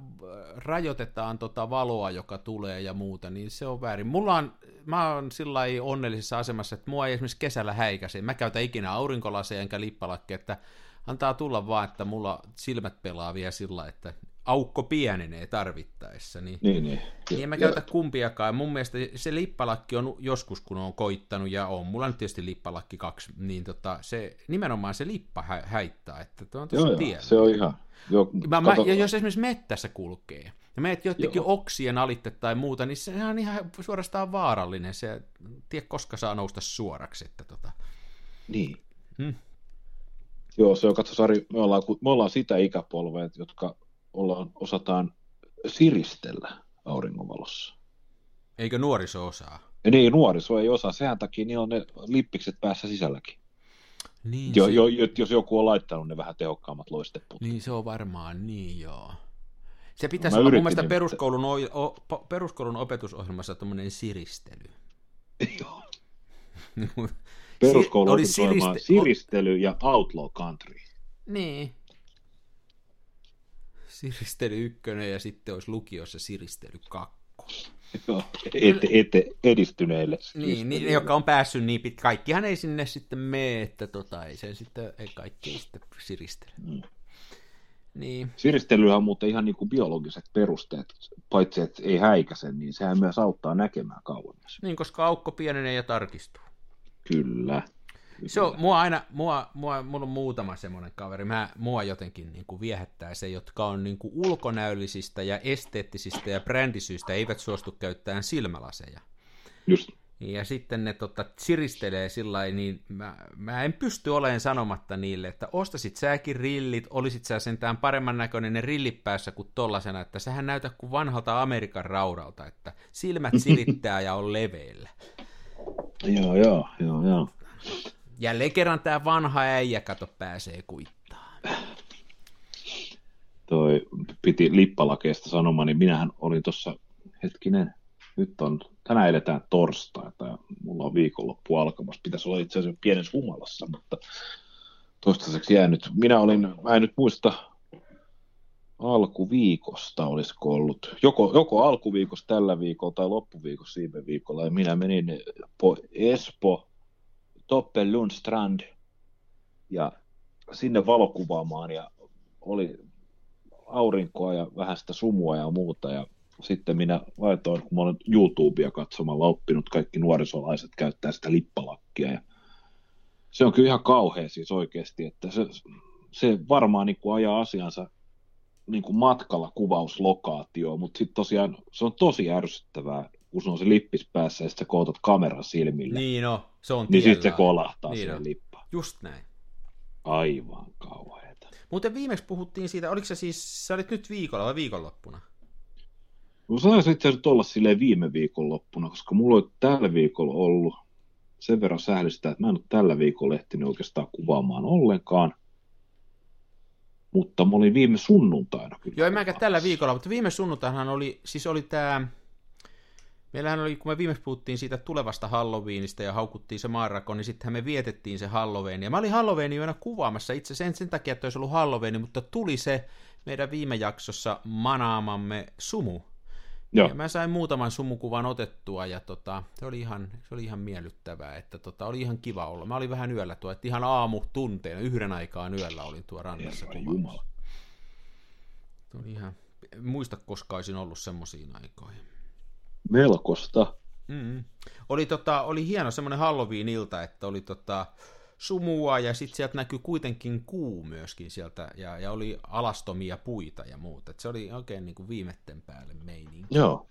rajoitetaan tota valoa, joka tulee ja muuta, niin se on väärin. Mulla on, mä oon sillä onnellisessa asemassa, että mua ei esimerkiksi kesällä häikäse. Mä käytän ikinä aurinkolaseja enkä lippalakkeja, että antaa tulla vaan, että mulla silmät pelaa vielä sillä että aukko pienenee tarvittaessa. Niin, niin, niin. niin en mä käytä ja... kumpiakaan. Mun mielestä se lippalakki on joskus, kun on koittanut, ja on mulla nyt tietysti lippalakki kaksi, niin tota, se, nimenomaan se lippa hä- häittää, että on joo, joo, se on ihan... Jo, mä, mä, ja jos esimerkiksi mettässä kulkee, ja meet jotenkin joo. oksien alitte tai muuta, niin se on ihan suorastaan vaarallinen. Se tiedä, koska saa nousta suoraksi. Että tota... Niin. Hmm. Joo, se on, katso Sari, me ollaan, me ollaan sitä ikäpolvea, jotka ollaan, osataan siristellä auringonvalossa. Eikö nuoriso osaa? Ja niin, nuoriso ei osaa. Sehän takia niin on ne lippikset päässä sisälläkin. Niin, Jo, se, jo, jo, jos joku on laittanut ne vähän tehokkaammat loisteput. niin se on varmaan niin, joo. Se pitäisi Mä olla mun mielestä nimittäin. peruskoulun, o, o, peruskoulun opetusohjelmassa tuommoinen siristely. Peruskoulu oli oli siriste- siristely ja outlaw country. Niin. Siristely ykkönen ja sitten olisi lukiossa siristely kakko. Joo, ete, ete, edistyneille. Niin, niin, jotka on päässyt niin pit, kaikkihan ei sinne sitten mene, että tota, ei se sitten, ei kaikki ei sitten siristele. Mm. Niin, Siristelyhän on muuten ihan niin kuin biologiset perusteet, paitsi että ei häikäise, niin sehän myös auttaa näkemään kauemmas. niin, koska aukko pienenee ja tarkistuu. Kyllä. Se on, mua aina, mua, mua, mulla on muutama semmoinen kaveri, mä, mua jotenkin niin kuin viehättää se, jotka on niin kuin ulkonäöllisistä ja esteettisistä ja brändisyistä eivät suostu käyttämään silmälaseja. Just. Ja sitten ne tota, siristelee sillä lailla, niin mä, mä en pysty olemaan sanomatta niille, että ostasit säkin rillit, olisit sä sentään paremman näköinen ne rillit päässä kuin tollasena, että sähän näytä kuin vanhalta Amerikan raudalta, että silmät silittää ja on leveillä. Joo, joo, joo, joo. Jälleen kerran tämä vanha äijä, kato, pääsee kuittaa. Toi piti lippalakeista sanomaan, niin minähän olin tuossa, hetkinen, nyt on, tänään eletään torstaita mulla on viikonloppu alkamassa. Pitäisi olla itse asiassa pienessä humalassa, mutta toistaiseksi jäänyt. Minä olin, mä en nyt muista, alkuviikosta olisiko ollut, joko, joko alkuviikosta tällä viikolla tai loppuviikossa viime viikolla, ja minä menin po Espo, Toppelundstrand, ja sinne valokuvaamaan, ja oli aurinkoa ja vähän sitä sumua ja muuta, ja sitten minä laitoin, kun mä olen YouTubea katsomalla oppinut, kaikki nuorisolaiset käyttää sitä lippalakkia, ja se on kyllä ihan kauhea siis oikeasti, että se, se varmaan niin kuin ajaa asiansa niin kuin matkalla kuvauslokaatioon, mutta sitten tosiaan se on tosi ärsyttävää, kun se on se lippis päässä ja sitten sä kootat kameran silmille, niin, no, se on niin sitten se kolahtaa Niin se lippa. Just näin. Aivan kauheeta. Muuten viimeksi puhuttiin siitä, oliko se siis, sä olit nyt viikolla vai viikonloppuna? No saisi itse asiassa olla silleen viime viikonloppuna, koska mulla on tällä viikolla ollut sen verran sählistä, että mä en ole tällä viikolla ehtinyt oikeastaan kuvaamaan ollenkaan. Mutta mä olin viime sunnuntaina kyllä. Joo, en mäkään tällä viikolla, mutta viime sunnuntainahan oli, siis oli tämä, meillähän oli, kun me viimeksi puhuttiin siitä tulevasta Halloweenista ja haukuttiin se maanrako, niin sittenhän me vietettiin se Halloween. Ja mä olin Halloweenin yönä kuvaamassa itse sen, sen takia, että olisi ollut Halloween, mutta tuli se meidän viime jaksossa manaamamme sumu. Joo, Ja mä sain muutaman sumukuvan otettua ja tota, se, oli ihan, se oli ihan miellyttävää, että tota, oli ihan kiva olla. Mä olin vähän yöllä tuo, että ihan aamu tunteena, yhden aikaan yöllä olin tuo rannassa kuvaamassa. Jumala. Oli ihan, en muista koska olisin ollut semmoisiin aikoihin. Melkoista. Mm. Oli, tota, oli hieno semmoinen Halloween-ilta, että oli tota, sumua ja sitten sieltä näkyi kuitenkin kuu myöskin sieltä ja, ja oli alastomia puita ja muuta. Et se oli oikein niin kuin viimetten päälle meininki. Joo,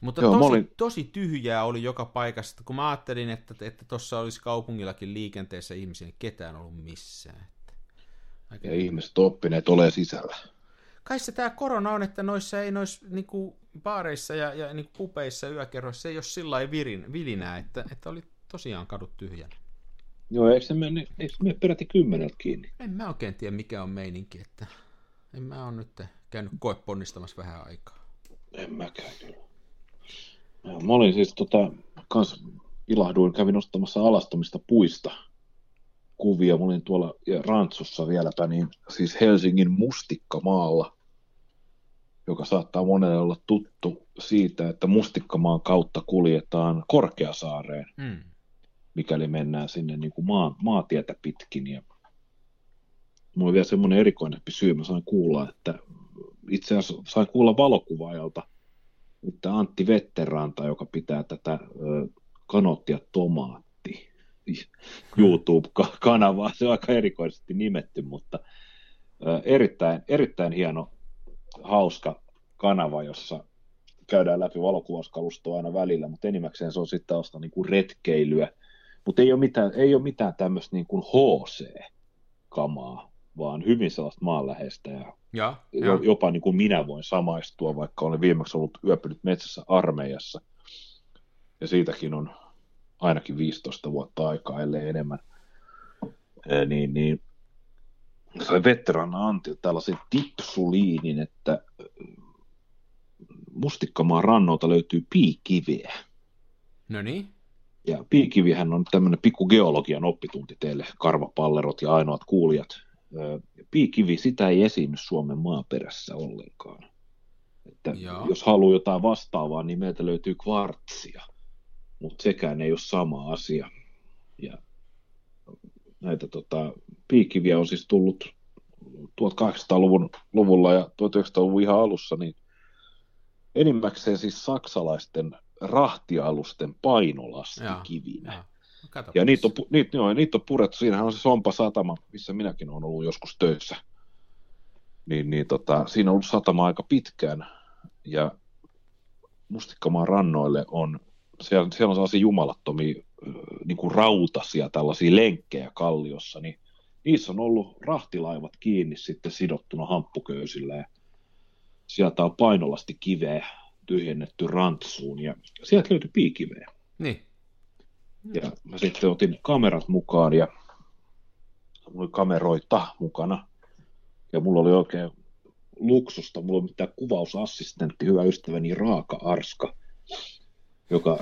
Mutta Joo, tosi, olin- tosi tyhjää oli joka paikassa, kun mä ajattelin, että että tuossa olisi kaupungillakin liikenteessä ihmisiä, niin ketään ollut missään. Että aika... ja ihmiset oppineet ole sisällä. Kai se tämä korona on, että noissa ei noissa niinku, baareissa ja, ja niinku, pupeissa ja yökerroissa ei ole sillä virin, vilinää, että, että oli tosiaan kadut tyhjänä. Joo, eikö se mene, eikö mene peräti kymmeneltä kiinni? En mä oikein tiedä, mikä on meininki, että en mä ole nyt käynyt koeponnistamassa vähän aikaa. En mäkään kyllä. Mä olin siis tota, kans ilahduin, kävin ostamassa alastomista puista kuvia. Mä olin tuolla Rantsussa vieläpä, niin siis Helsingin Mustikkamaalla, joka saattaa monelle olla tuttu siitä, että Mustikkamaan kautta kuljetaan Korkeasaareen, Mm. mikäli mennään sinne niin kuin maa, maatietä pitkin. Ja mulla oli vielä semmoinen erikoinen syy, mä sain kuulla, että itse asiassa sain kuulla valokuvaajalta, että Antti Vetteranta, joka pitää tätä kanottia tomaatti YouTube-kanavaa, se on aika erikoisesti nimetty, mutta erittäin, erittäin hieno, hauska kanava, jossa käydään läpi valokuvauskalustoa aina välillä, mutta enimmäkseen se on sitten tällaista niin kuin retkeilyä, mutta ei ole mitään, ei ole mitään tämmöistä niin kuin HC-kamaa, vaan hyvin sellaista maanläheistä ja Ja, ja. jopa niin kuin minä voin samaistua, vaikka olen viimeksi ollut yöpynyt metsässä armeijassa. Ja siitäkin on ainakin 15 vuotta aikaa, ellei enemmän. Ää, niin, niin sai veteraana Antti tällaisen tipsuliinin, että Mustikkamaan rannolta löytyy piikiveä. No niin. Ja piikivihän on tämmöinen pikku geologian oppitunti teille, karvapallerot ja ainoat kuulijat. Piikivi, sitä ei esiinny Suomen maaperässä ollenkaan. Että Joo. jos haluaa jotain vastaavaa, niin meiltä löytyy kvartsia, mutta sekään ei ole sama asia. Ja näitä tota, piikiviä on siis tullut 1800-luvun luvulla ja 1900-luvun ihan alussa, niin enimmäkseen siis saksalaisten rahtialusten painolastikivinä. No, kato. Ja niitä on, niitä, joo, ja niitä on purettu, siinähän on se Sompa satama, missä minäkin olen ollut joskus töissä. Niin, niin tota, siinä on ollut satama aika pitkään, ja Mustikkamaan rannoille on, siellä, siellä on sellaisia jumalattomia niin kuin rautasia tällaisia lenkkejä kalliossa, niin niissä on ollut rahtilaivat kiinni sitten sidottuna hamppuköysillä, ja sieltä on painolasti kiveä tyhjennetty rantsuun, ja sieltä löytyi piikiveä. Niin. Ja mä sitten otin kamerat mukaan ja mulla oli kameroita mukana. Ja mulla oli oikein luksusta. Mulla oli mitään kuvausassistentti, hyvä ystäväni Raaka Arska, joka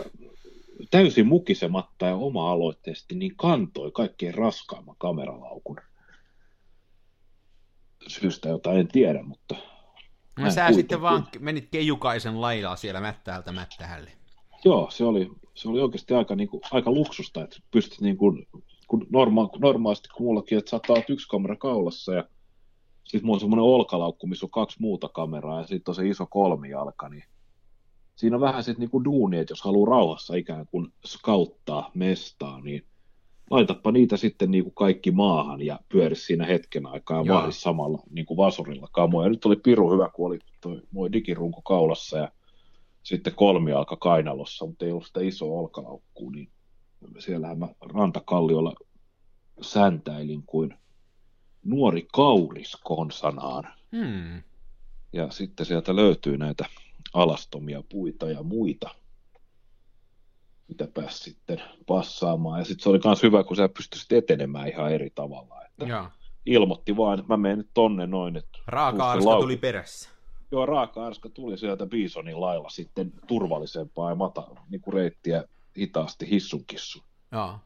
täysin mukisematta ja oma-aloitteisesti niin kantoi kaikkein raskaimman kameralaukun. Syystä, jota en tiedä, mutta Näin sä kuitenkin. sitten vaan menit keijukaisen lailla siellä mättäältä mättähälle. Joo, se oli, se oli oikeasti aika, niin kuin, aika luksusta, että pystyt niin kuin, kun norma, normaalisti kun mullakin, että sä oot yksi kamera kaulassa ja sitten mulla on semmoinen olkalaukku, missä on kaksi muuta kameraa ja sitten on se iso kolmijalka, niin siinä on vähän sitten niin duuni, että jos haluaa rauhassa ikään kuin skauttaa mestaa, niin laitapa niitä sitten niin kuin kaikki maahan ja pyöri siinä hetken aikaa ja Joo. vaadi samalla niin kuin vasurilla kamoja. Nyt oli piru hyvä, kun oli toi moi digirunko kaulassa ja sitten kolmijalka kainalossa, mutta ei ollut sitä isoa olkalaukkua, niin siellähän mä rantakalliolla säntäilin kuin nuori kauris konsanaan. Hmm. Ja sitten sieltä löytyy näitä alastomia puita ja muita, mitä pääsi sitten passaamaan. Ja sitten se oli myös hyvä, kun sä pystyisit etenemään ihan eri tavalla. Että ilmoitti vaan, että mä menen nyt tonne noin. Että tuu Raaka se arska laukku. tuli perässä. Joo, raaka-arska tuli sieltä Bisonin lailla sitten turvallisempaa ja mata, niin kuin reittiä hitaasti hissun kissun. Joo.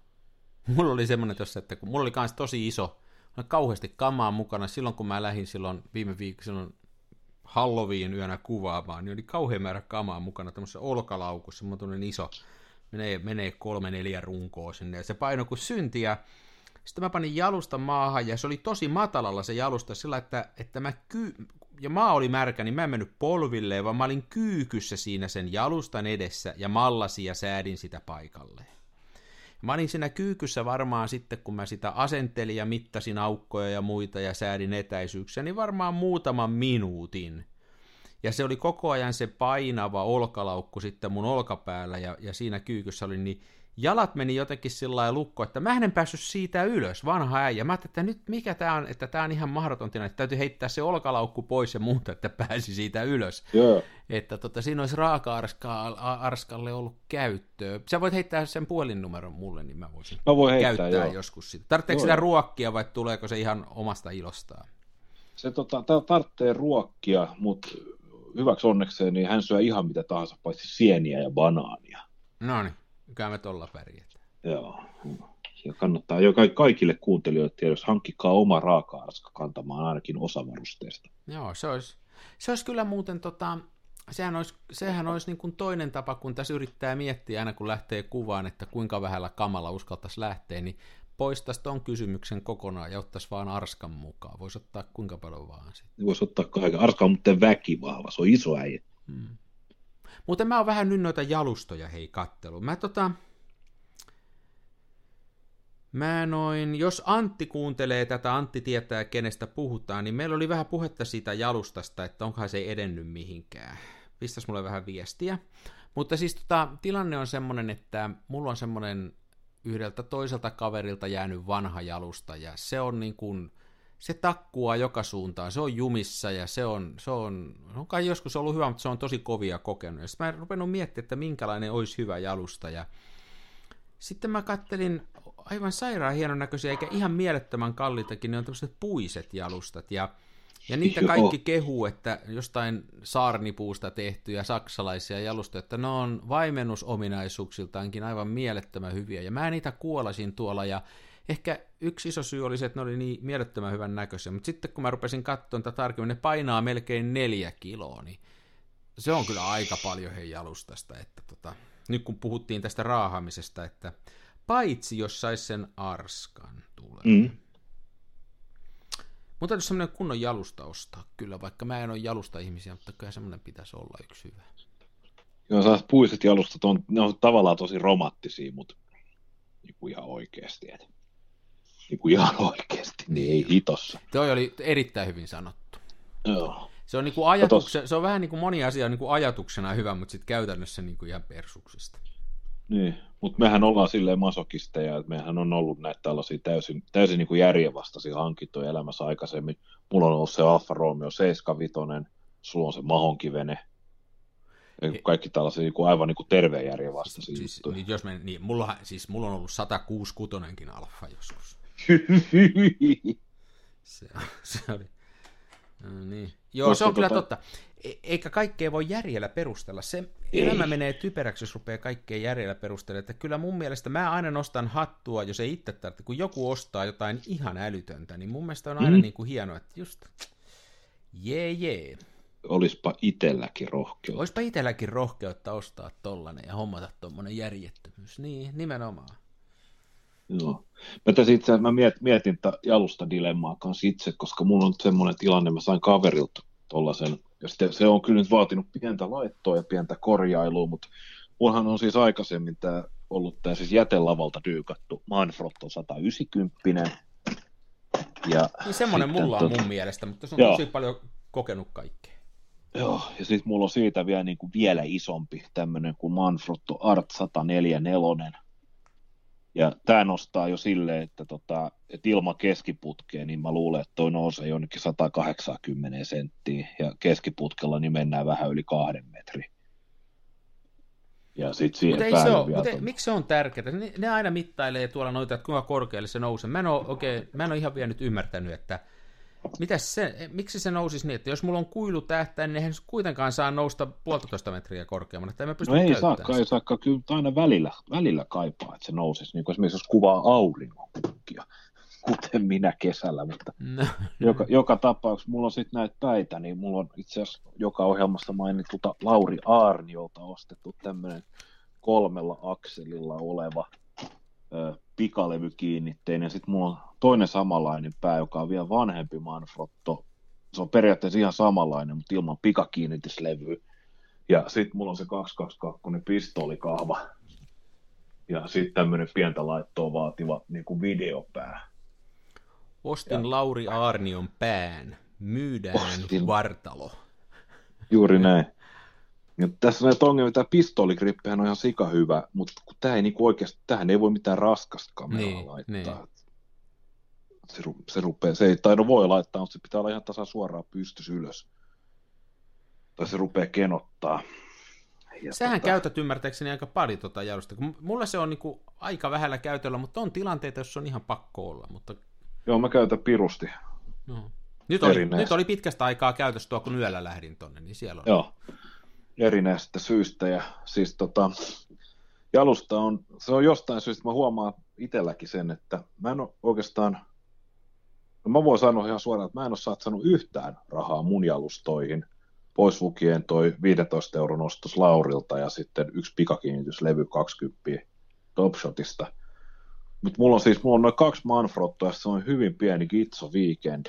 Mulla oli semmoinen tossa, että kun mulla oli kans tosi iso, oli kauheasti kamaa mukana silloin, kun mä lähdin silloin viime viikolla, silloin Halloween yönä kuvaamaan, niin oli kauhean määrä kamaa mukana tämmöisessä olkalaukussa, semmoinen iso, menee, menee kolme neljä runkoa sinne, ja se paino kuin synti, ja sitten mä panin jalusta maahan, ja se oli tosi matalalla se jalusta sillä, että, että mä ky... ja maa oli märkä, niin mä en mennyt polvilleen, vaan mä olin kyykyssä siinä sen jalustan edessä, ja mallasin ja säädin sitä paikalleen. Mä olin siinä kyykyssä varmaan sitten, kun mä sitä asentelin ja mittasin aukkoja ja muita ja säädin etäisyyksiä, niin varmaan muutaman minuutin. Ja se oli koko ajan se painava olkalaukku sitten mun olkapäällä ja, ja siinä kyykyssä oli, niin jalat meni jotenkin sillä lailla lukko, että mä en päässyt siitä ylös, vanha äijä. Mä ajattelin, että nyt mikä tää on, että tää on ihan mahdoton tilanne, että täytyy heittää se olkalaukku pois ja muuta, että pääsi siitä ylös Joo. että tota, siinä olisi raaka-arskalle ollut käyttöä. Sä voit heittää sen puhelinnumeron mulle, niin mä voisin Mä voin heittää, käyttää joo. joskus sitä. Tarvitseeko sitä ruokkia vai tuleeko se ihan omasta ilostaan? Se tota, tarvitsee ruokkia, mutta hyväksi onnekseen niin hän syö ihan mitä tahansa, paitsi sieniä ja banaania. No niin, kyllä me tuolla pärjätään. Joo. Ja kannattaa jo ka- kaikille kuuntelijoille tiedossa, hankkikaa oma raaka-arska kantamaan ainakin osa varusteesta. Joo, se olisi, se olisi kyllä muuten, tota, sehän olisi, sehän olisi niin kuin toinen tapa, kun tässä yrittää miettiä aina kun lähtee kuvaan, että kuinka vähällä kamalla uskaltaisi lähteä, niin poistaisi ton kysymyksen kokonaan ja ottaisi vaan arskan mukaan. Voisi ottaa kuinka paljon vaan sitten. Voisi ottaa kaiken. Arska on muuten väkivahva, se on iso äijä. Hmm. Muuten mä oon vähän nyt noita jalustoja hei kattelu. Mä tota... Mä noin, jos Antti kuuntelee tätä, Antti tietää kenestä puhutaan, niin meillä oli vähän puhetta siitä jalustasta, että onkohan se edennyt mihinkään. Pistäs mulle vähän viestiä. Mutta siis tota, tilanne on semmonen, että mulla on semmonen yhdeltä toiselta kaverilta jäänyt vanha jalusta, ja se on niin kuin, se takkua joka suuntaan, se on jumissa ja se on, se on, on kai joskus ollut hyvä, mutta se on tosi kovia kokenut. Ja sitten mä en rupennut miettimään, että minkälainen olisi hyvä jalusta ja sitten mä kattelin aivan sairaan hienon näköisiä, eikä ihan mielettömän kalliitakin, ne on tämmöiset puiset jalustat, ja, ja niitä Joo. kaikki kehuu, että jostain saarnipuusta tehtyjä saksalaisia jalustoja, että ne on vaimennusominaisuuksiltaankin aivan mielettömän hyviä, ja mä niitä kuolasin tuolla, ja ehkä yksi iso syy oli se, että ne oli niin mielettömän hyvän näköisiä, mutta sitten kun mä rupesin katsomaan tätä tarkemmin, ne painaa melkein neljä kiloa, niin se on kyllä aika paljon hei jalustasta, että tota, nyt kun puhuttiin tästä raahaamisesta, että paitsi jos sais sen arskan tulee. Mm. Mun täytyy semmoinen kunnon jalusta ostaa kyllä, vaikka mä en ole jalusta ihmisiä, mutta kyllä semmoinen pitäisi olla yksi hyvä. Joo, sellaiset puiset jalustat on, ne on tavallaan tosi romanttisia, mutta niin kuin ihan oikeasti. Et, niin kuin ihan oikeasti, niin ei hitossa. Toi oli erittäin hyvin sanottu. Joo. Se on, niinku ajatukse, se on vähän niin kuin moni asia on niinku ajatuksena hyvä, mutta sitten käytännössä niinku ihan persuksista. Niin, mutta mehän ollaan silleen masokisteja, että mehän on ollut näitä tällaisia täysin, täysin niin kuin järjenvastaisia hankintoja elämässä aikaisemmin. Mulla on ollut se Alfa Romeo 75, sulla on se Mahonkivene, kaikki tällaisia niin kuin aivan niin kuin terveen järjenvastaisia Siis, juttuja. niin jos me, niin, mulla, siis mulla on ollut 106 alfa joskus. Se, se oli. No niin. Joo, Koska se on kyllä tota- totta. E- eikä kaikkea voi järjellä perustella. Se elämä menee typeräksi, jos rupeaa kaikkea järjellä perustella. Että kyllä mun mielestä mä aina nostan hattua, jos ei itse tarvitse. Kun joku ostaa jotain ihan älytöntä, niin mun mielestä on aina Mm. niin kuin hienoa, että just jee jee. Olispa itselläkin rohkeutta. Oispa itselläkin rohkeutta ostaa tollanen ja hommata tommonen järjettömyys. Niin, nimenomaan. Joo. Mä, tässä itse mä miet, mietin tätä jalusta dilemmaa kanssa itse, koska mulla on semmoinen tilanne, mä sain kaverilta tollasen, ja sitten se on kyllä nyt vaatinut pientä laittoa ja pientä korjailua, mutta mullahan on siis aikaisemmin tämä ollut tämä siis jätelavalta dyykattu Manfrotto 190. Ja Niin semmonen sitten mulla on tota- mun mielestä, mutta se on Joo. tosi paljon kokenut kaikkea. Joo, ja sitten mulla on siitä vielä, niin kuin vielä isompi tämmöinen kuin Manfrotto Art 104 Ja tämä nostaa jo silleen, että, tota, että ilman keskiputkea, niin mä luulen, että toi nousee jonnekin 180 senttiä, ja keskiputkella niin mennään vähän yli kahden metrin. Ja sitten siihen Mutta ei se ole, mutta ton- miksi se on tärkeää? Ne, ne aina mittailee tuolla noita, että kuinka korkealle se nousee. Mä en ole, oikein, mä en ole ihan vielä nyt ymmärtänyt, että mitäs se, miksi se nousisi niin, että jos mulla on kuilu tähtäin, niin eihän se kuitenkaan saa nousta puolitoista metriä korkeammalle, että mä pysty No ei saakka, ei saakka, kyllä aina välillä, välillä kaipaa, että se nousisi, niin kuin esimerkiksi jos kuvaa auringonpukkia, kuten minä kesällä, mutta No, joka, joka tapauksessa mulla on sitten näitä päitä, niin mulla on itse asiassa joka ohjelmassa mainitulta Lauri Aarniolta ostettu tämmöinen kolmella akselilla oleva pikalevykiinnitteinen. Sitten mulla on toinen samanlainen pää, joka on vielä vanhempi Manfrotto. Se on periaatteessa ihan samanlainen, mutta ilman pikakiinnityslevyä. Ja sitten mulla on se 222 pistoolikahva. Ja sitten tämmöinen pientä laittoa vaativa niin kuin videopää. ostin Lauri Aarnion pään, myydään Ostin. vartalo. Juuri näin. Ja tässä on näitä ongelmia, tämä pistooligrippihän on ihan sika hyvä, mutta kun tämä ei niinku oikeasti, tähän ei voi mitään raskasta kameraa Niin, laittaa. niin. Se, ru, se, rupeaa, se ei taida voi laittaa, mutta se pitää olla ihan tasan suoraan pystys ylös. Tai se rupeaa kenottaa. Ja Sähän tota, käytät ymmärtääkseni aika paljon jalusta. kun Mulla se on niinku aika vähällä käytöllä, mutta on tilanteita, jossa on ihan pakko olla. Mutta Joo, mä käytän pirusti. no. nyt, oli, Erinäistä. nyt oli pitkästä aikaa käytössä tuo, kun yöllä lähdin tonne, niin siellä on. Joo, erinäistä syistä. Ja siis tota, jalusta on, se on jostain syystä, mä huomaan itselläkin sen, että mä en ole oikeastaan, no mä voin sanoa ihan suoraan, että mä en ole satsannut yhtään rahaa mun jalustoihin, pois lukien toi 15 euron ostos Laurilta ja sitten yksi pikakiinnityslevy 20 Topshotista. Mutta mulla on siis mulla on noin kaksi Manfrottoa, se on hyvin pieni Gitso Weekend.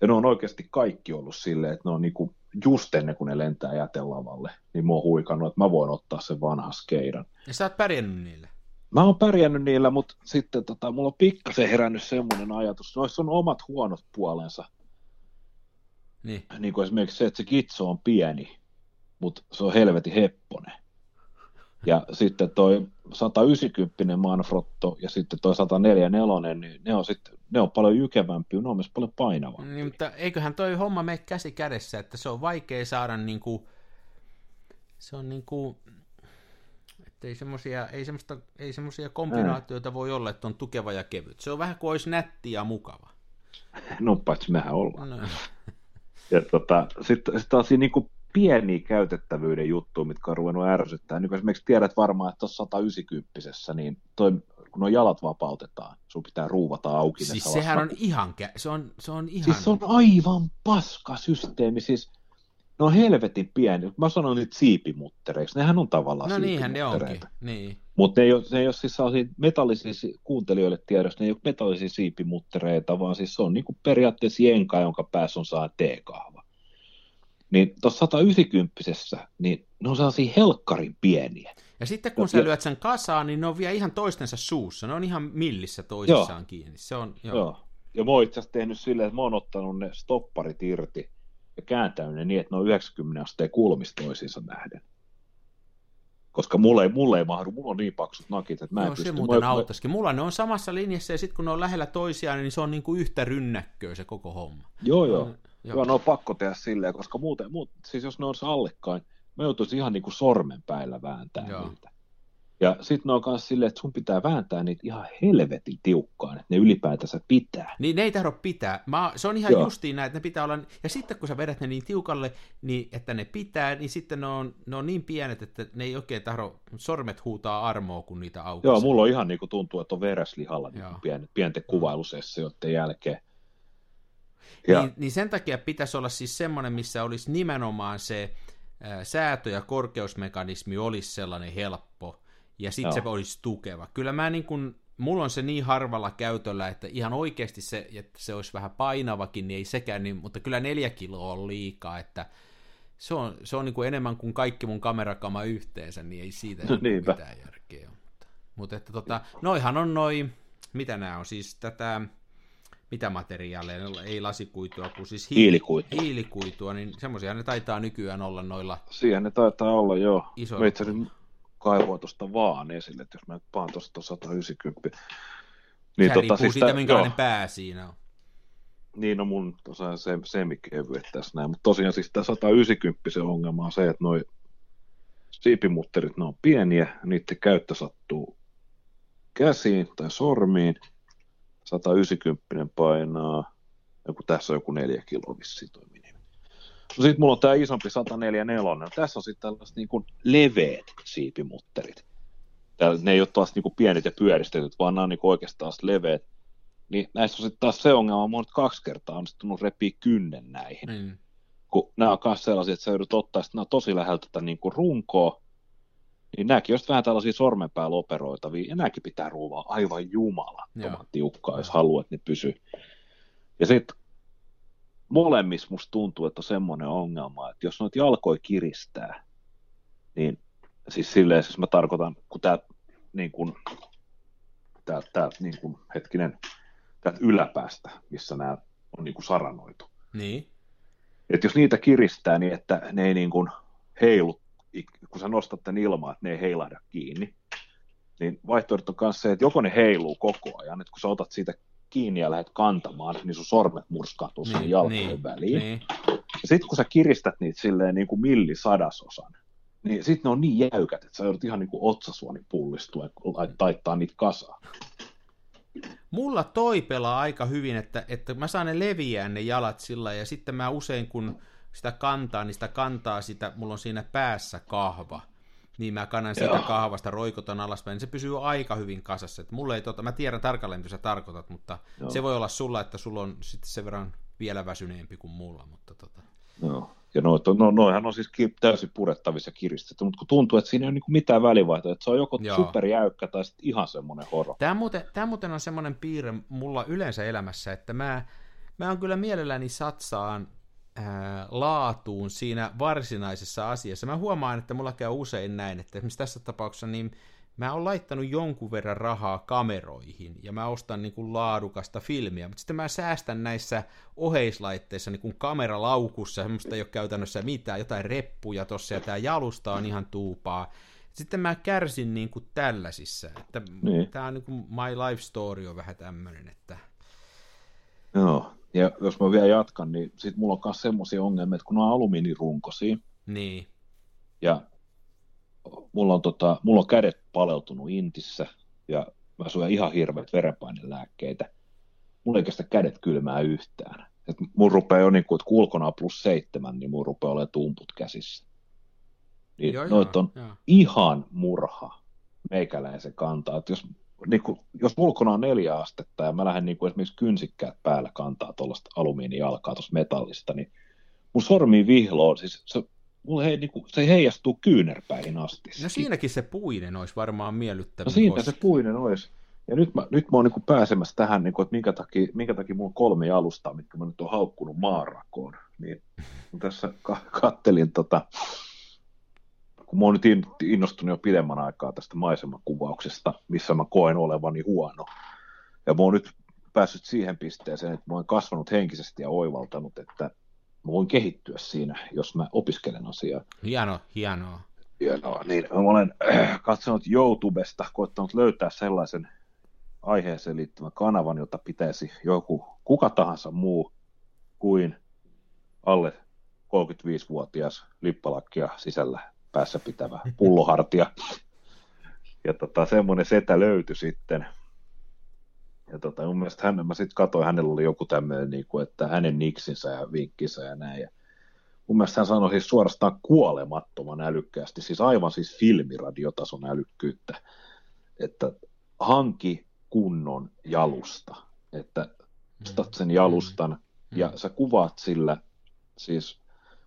Ja ne on oikeasti kaikki ollut silleen, että ne on niinku just ennen kuin ne lentää jätelavalle, niin mä oon huikannut, että mä voin ottaa sen vanhan skeidan. Ja sä oot pärjännyt niille. Mä oon pärjännyt niillä, mutta sitten tota, mulla on pikkasen herännyt semmoinen ajatus. Noissa on omat huonot puolensa. Niin. Niin kuin esimerkiksi se, että se kitso on pieni, mutta se on helvetin hepponen. Ja sitten toi 190 Manfrotto ja sitten toi 104 niin ne on, sitten, ne on paljon jykevämpiä, ne on myös paljon painavampia. Niin, mutta eiköhän toi homma mene käsi kädessä, että se on vaikea saada niinku, se on niinku, Että ei semmoisia, ei semmoista, ei semmoisia kombinaatioita voi olla, että on tukeva ja kevyt. Se on vähän kuin olisi nätti ja mukava. No paitsi mehän ollaan. No, Ja tota, sitten sit taas niin kuin pieniä käytettävyyden juttuja, mitkä on ruvennut ärsyttää. Niin kuin esimerkiksi tiedät varmaan, että tuossa 190 niin toi, kun nuo jalat vapautetaan, sun pitää ruuvata auki. siis sehän on ihan, kä- se on, se on ihan... Siis se on aivan paska systeemi. Siis, ne on helvetin pieni. Mä sanon niitä siipimuttereiksi. Nehän on tavallaan no niinhän ne onkin, niin. Mutta ne ei ole, ne ei ole siis sellaisia metallisia, si- kuuntelijoille tiedossa, ne ei ole metallisia siipimuttereita, vaan siis se on niinku periaatteessa jenka, jonka päässä on saa teekahva. Niin tuossa 190 niin ne on sellaisia helkkarin pieniä. Ja sitten kun sä lyöt sen kasaan, niin ne on vielä ihan toistensa suussa. Ne on ihan millissä toisissaan kiinni. Se on, joo. Joo. Joo. Ja mä oon itse asiassa tehnyt silleen, että mä oon ottanut ne stopparit irti ja kääntänyt ne niin, että ne on 90 asteen kulmista toisiinsa nähden. Koska mulle ei, mulle ei mahdu, mulla on niin paksut nakit, että mä en Joo, se pysty. muuten mä, auttaisikin. Mulla ne on samassa linjassa ja sitten kun ne on lähellä toisiaan, niin se on niin kuin yhtä rynnäkköä se koko homma. Joo, joo. Mm, Joo, ne on pakko tehdä silleen, koska muuten, muut, siis jos ne olisi allekkain, mä joutuisin ihan niin kuin sormen päällä vääntää Joo. niitä. Ja sitten ne on myös silleen, että sun pitää vääntää niitä ihan helvetin tiukkaan, että ne ylipäätänsä pitää. Niin ne ei tahdo pitää. Mä, se on ihan Joo. justiin näin, että ne pitää olla... Ja sitten kun sä vedät ne niin tiukalle, niin, että ne pitää, niin sitten ne on, ne on niin pienet, että ne ei oikein tahdo... Sormet huutaa armoa, kun niitä aukaisee. Joo, mulla on ihan niin kuin tuntuu, että on vereslihalla niin pien, pienten kuvailusessioiden jälkeen. Ja, Niin, niin sen takia pitäisi olla siis semmoinen, missä olisi nimenomaan se ää, säätö- ja korkeusmekanismi olisi sellainen helppo, ja sitten se olisi tukeva. Kyllä mä niin kuin, mulla on se niin harvalla käytöllä, että ihan oikeasti se, että se olisi vähän painavakin, niin ei sekään, niin, mutta kyllä neljä kiloa on liikaa, että se on, se on niin kuin enemmän kuin kaikki mun kamerakama yhteensä, niin ei siitä No niin niinpä. mitään järkeä. Mutta, mutta että tota, noihan on noi, mitä nämä on, siis tätä, mitä materiaaleja, ne ei lasikuitua, kun siis hiili, Hiilikuitua. hiilikuitua, niin semmoisia ne taitaa nykyään olla noilla siihen ne taitaa olla, joo. isoilla. Mä itse asiassa kaivoin tuosta vaan esille, että jos mä nyt paan tuosta 190. Niin, se riippuu siis siitä, tää- minkälainen joo. pää siinä on. Niin, no mun tosiaan se, semikevyet tässä näin, mutta tosiaan siis tämä 190 se ongelma on se, että noi siipimutterit, ne on pieniä, niiden käyttö sattuu käsiin tai sormiin, 190 painaa, joku tässä on joku neljä kiloa vissiin toi minimi. No sit mulla on tää isompi 144, no tässä on sitten tällaiset niin kuin leveät siipimutterit. Täällä, ne ei ole taas niin kuin pienet ja pyöristetyt, vaan nämä on niin kuin oikeastaan leveät. Niin näissä on sitten taas se ongelma, mä oon nyt kaksi kertaa onnistunut repiä kynnen näihin. Niin. Kun nämä on myös sellaisia, että sä joudut ottaa, sitten nämä on tosi läheltä tätä niin kuin runkoa, niin nämäkin on vähän tällaisia sormenpäällä operoitavia, ja nämäkin pitää ruuvaa aivan jumalattoman tiukkaa, jos haluaa, että ne pysyy. Ja sitten molemmissa musta tuntuu, että on semmoinen ongelma, että jos noita jalkoja kiristää, niin siis silleen, siis mä tarkoitan, kun tää niin kuin, täältä, täältä niin kuin, hetkinen, täältä yläpäästä, missä nämä on niin kuin saranoitu. niin. Että jos niitä kiristää niin, että ne ei niin kuin heilu, kun sä nostat tämän ilmaa, että ne ei heilahda kiinni, niin vaihtoehto on myös se, että joko ne heiluu koko ajan, että kun sä otat siitä kiinni ja lähdet kantamaan, niin sun sormet murskahtuu niin, sinne jalkojen niin, väliin. Niin. Ja sitten kun sä kiristät niitä silleen niin kuin millisadasosan, niin sitten ne on niin jäykät, että sä joudut ihan niin kuin otsasuoni pullistua ja lait- taittaa niitä kasaan. Mulla toi pelaa aika hyvin, että, että mä saan ne leviää ne jalat sillä ja sitten mä usein kun sitä kantaa, niin sitä kantaa sitä, mulla on siinä päässä kahva. Niin mä kannan siitä Joo. kahvasta, roikotan alaspäin, niin se pysyy aika hyvin kasassa. Että mulla ei tota, mä tiedän tarkalleen, mitä sä tarkoitat, mutta Joo. se voi olla sulla, että sulla on sitten sen verran vielä väsyneempi kuin mulla, mutta tota. Joo. Ja on- no, noihan on siis täysin purettavissa kiristetty, mutta kun tuntuu, että siinä ei ole niin mitään välivaihtoa, että se on joko Joo. superjäykkä tai sitten ihan semmoinen horo. Tämä muuten, tämä muuten on semmoinen piirre mulla yleensä elämässä, että mä, mä on kyllä mielelläni satsaan ää, laatuun siinä varsinaisessa asiassa. Mä huomaan, että mulla käy usein näin, että esimerkiksi tässä tapauksessa niin mä oon laittanut jonkun verran rahaa kameroihin ja mä ostan niin kuin laadukasta filmiä, mutta sitten mä säästän näissä oheislaitteissa niin kuin kameralaukussa, semmoista ei ole käytännössä mitään, jotain reppuja tossa ja tää jalusta on ihan tuupaa. Sitten mä kärsin niin kuin tällaisissa, että Niin. tää on niin kuin my life story on vähän tämmöinen, että Joo. Ja jos mä vielä jatkan, niin sit mulla on myös semmoisia ongelmia, että kun ne on alumiinirunkoisia, niin, ja mulla on, tota, mulla on kädet paleltunut intissä ja mä syön ihan hirveät verenpainelääkkeitä. Mulla ei kestä kädet kylmää yhtään. Et mun rupeaa jo niin kuin, että ulkona on plus seitsemän, niin mun rupeaa olemaan tumput käsissä. Niin Joo, noit on joo. ihan murha meikäläisen kantaa. Et jos, niin kuin, jos ulkona on neljä astetta ja mä lähden niin kuin esimerkiksi kynsikkäät päällä kantaa tuollaista alumiinijalkaa tuosta metallista, niin mun sormi vihloon, siis se, mulla hei, niin kuin, se heijastuu kyynärpäihin asti. No siinäkin se puinen olisi varmaan miellyttävä. No siinä se puinen olisi. Ja nyt mä, nyt mä oon niin pääsemässä tähän, niin kuin, että minkä takia, minkä takia mulla on kolme alustaa, mitkä mä nyt oon haukkunut maarakoon. Niin tässä ka- kattelin, tota, kun mä oon nyt in- innostunut jo pidemmän aikaa tästä maisemakuvauksesta, missä mä koen olevani huono. Ja mä oon nyt päässyt siihen pisteeseen, että mä oon kasvanut henkisesti ja oivaltanut, että mä voin kehittyä siinä, jos mä opiskelen asiaa. Hieno, hienoa. Hienoa, niin mä olen äh, katsonut YouTubesta, koittanut löytää sellaisen aiheeseen liittyvän kanavan, jota pitäisi joku, kuka tahansa muu kuin alle 35-vuotias lippalakkia sisällä päässä pitävä pullohartia. Ja tota, semmoinen setä löytyi sitten. Ja tota, mun mielestä hän, mä sitten katsoin, hänellä oli joku tämmöinen, niin kuin, että hänen niksinsä ja vinkkinsä ja näin. Ja mun mielestä hän sanoi siis suorastaan kuolemattoman älykkäästi, siis aivan siis filmiradiotason älykkyyttä, että hanki kunnon jalusta, että ostat sen jalustan ja sä kuvaat sillä, siis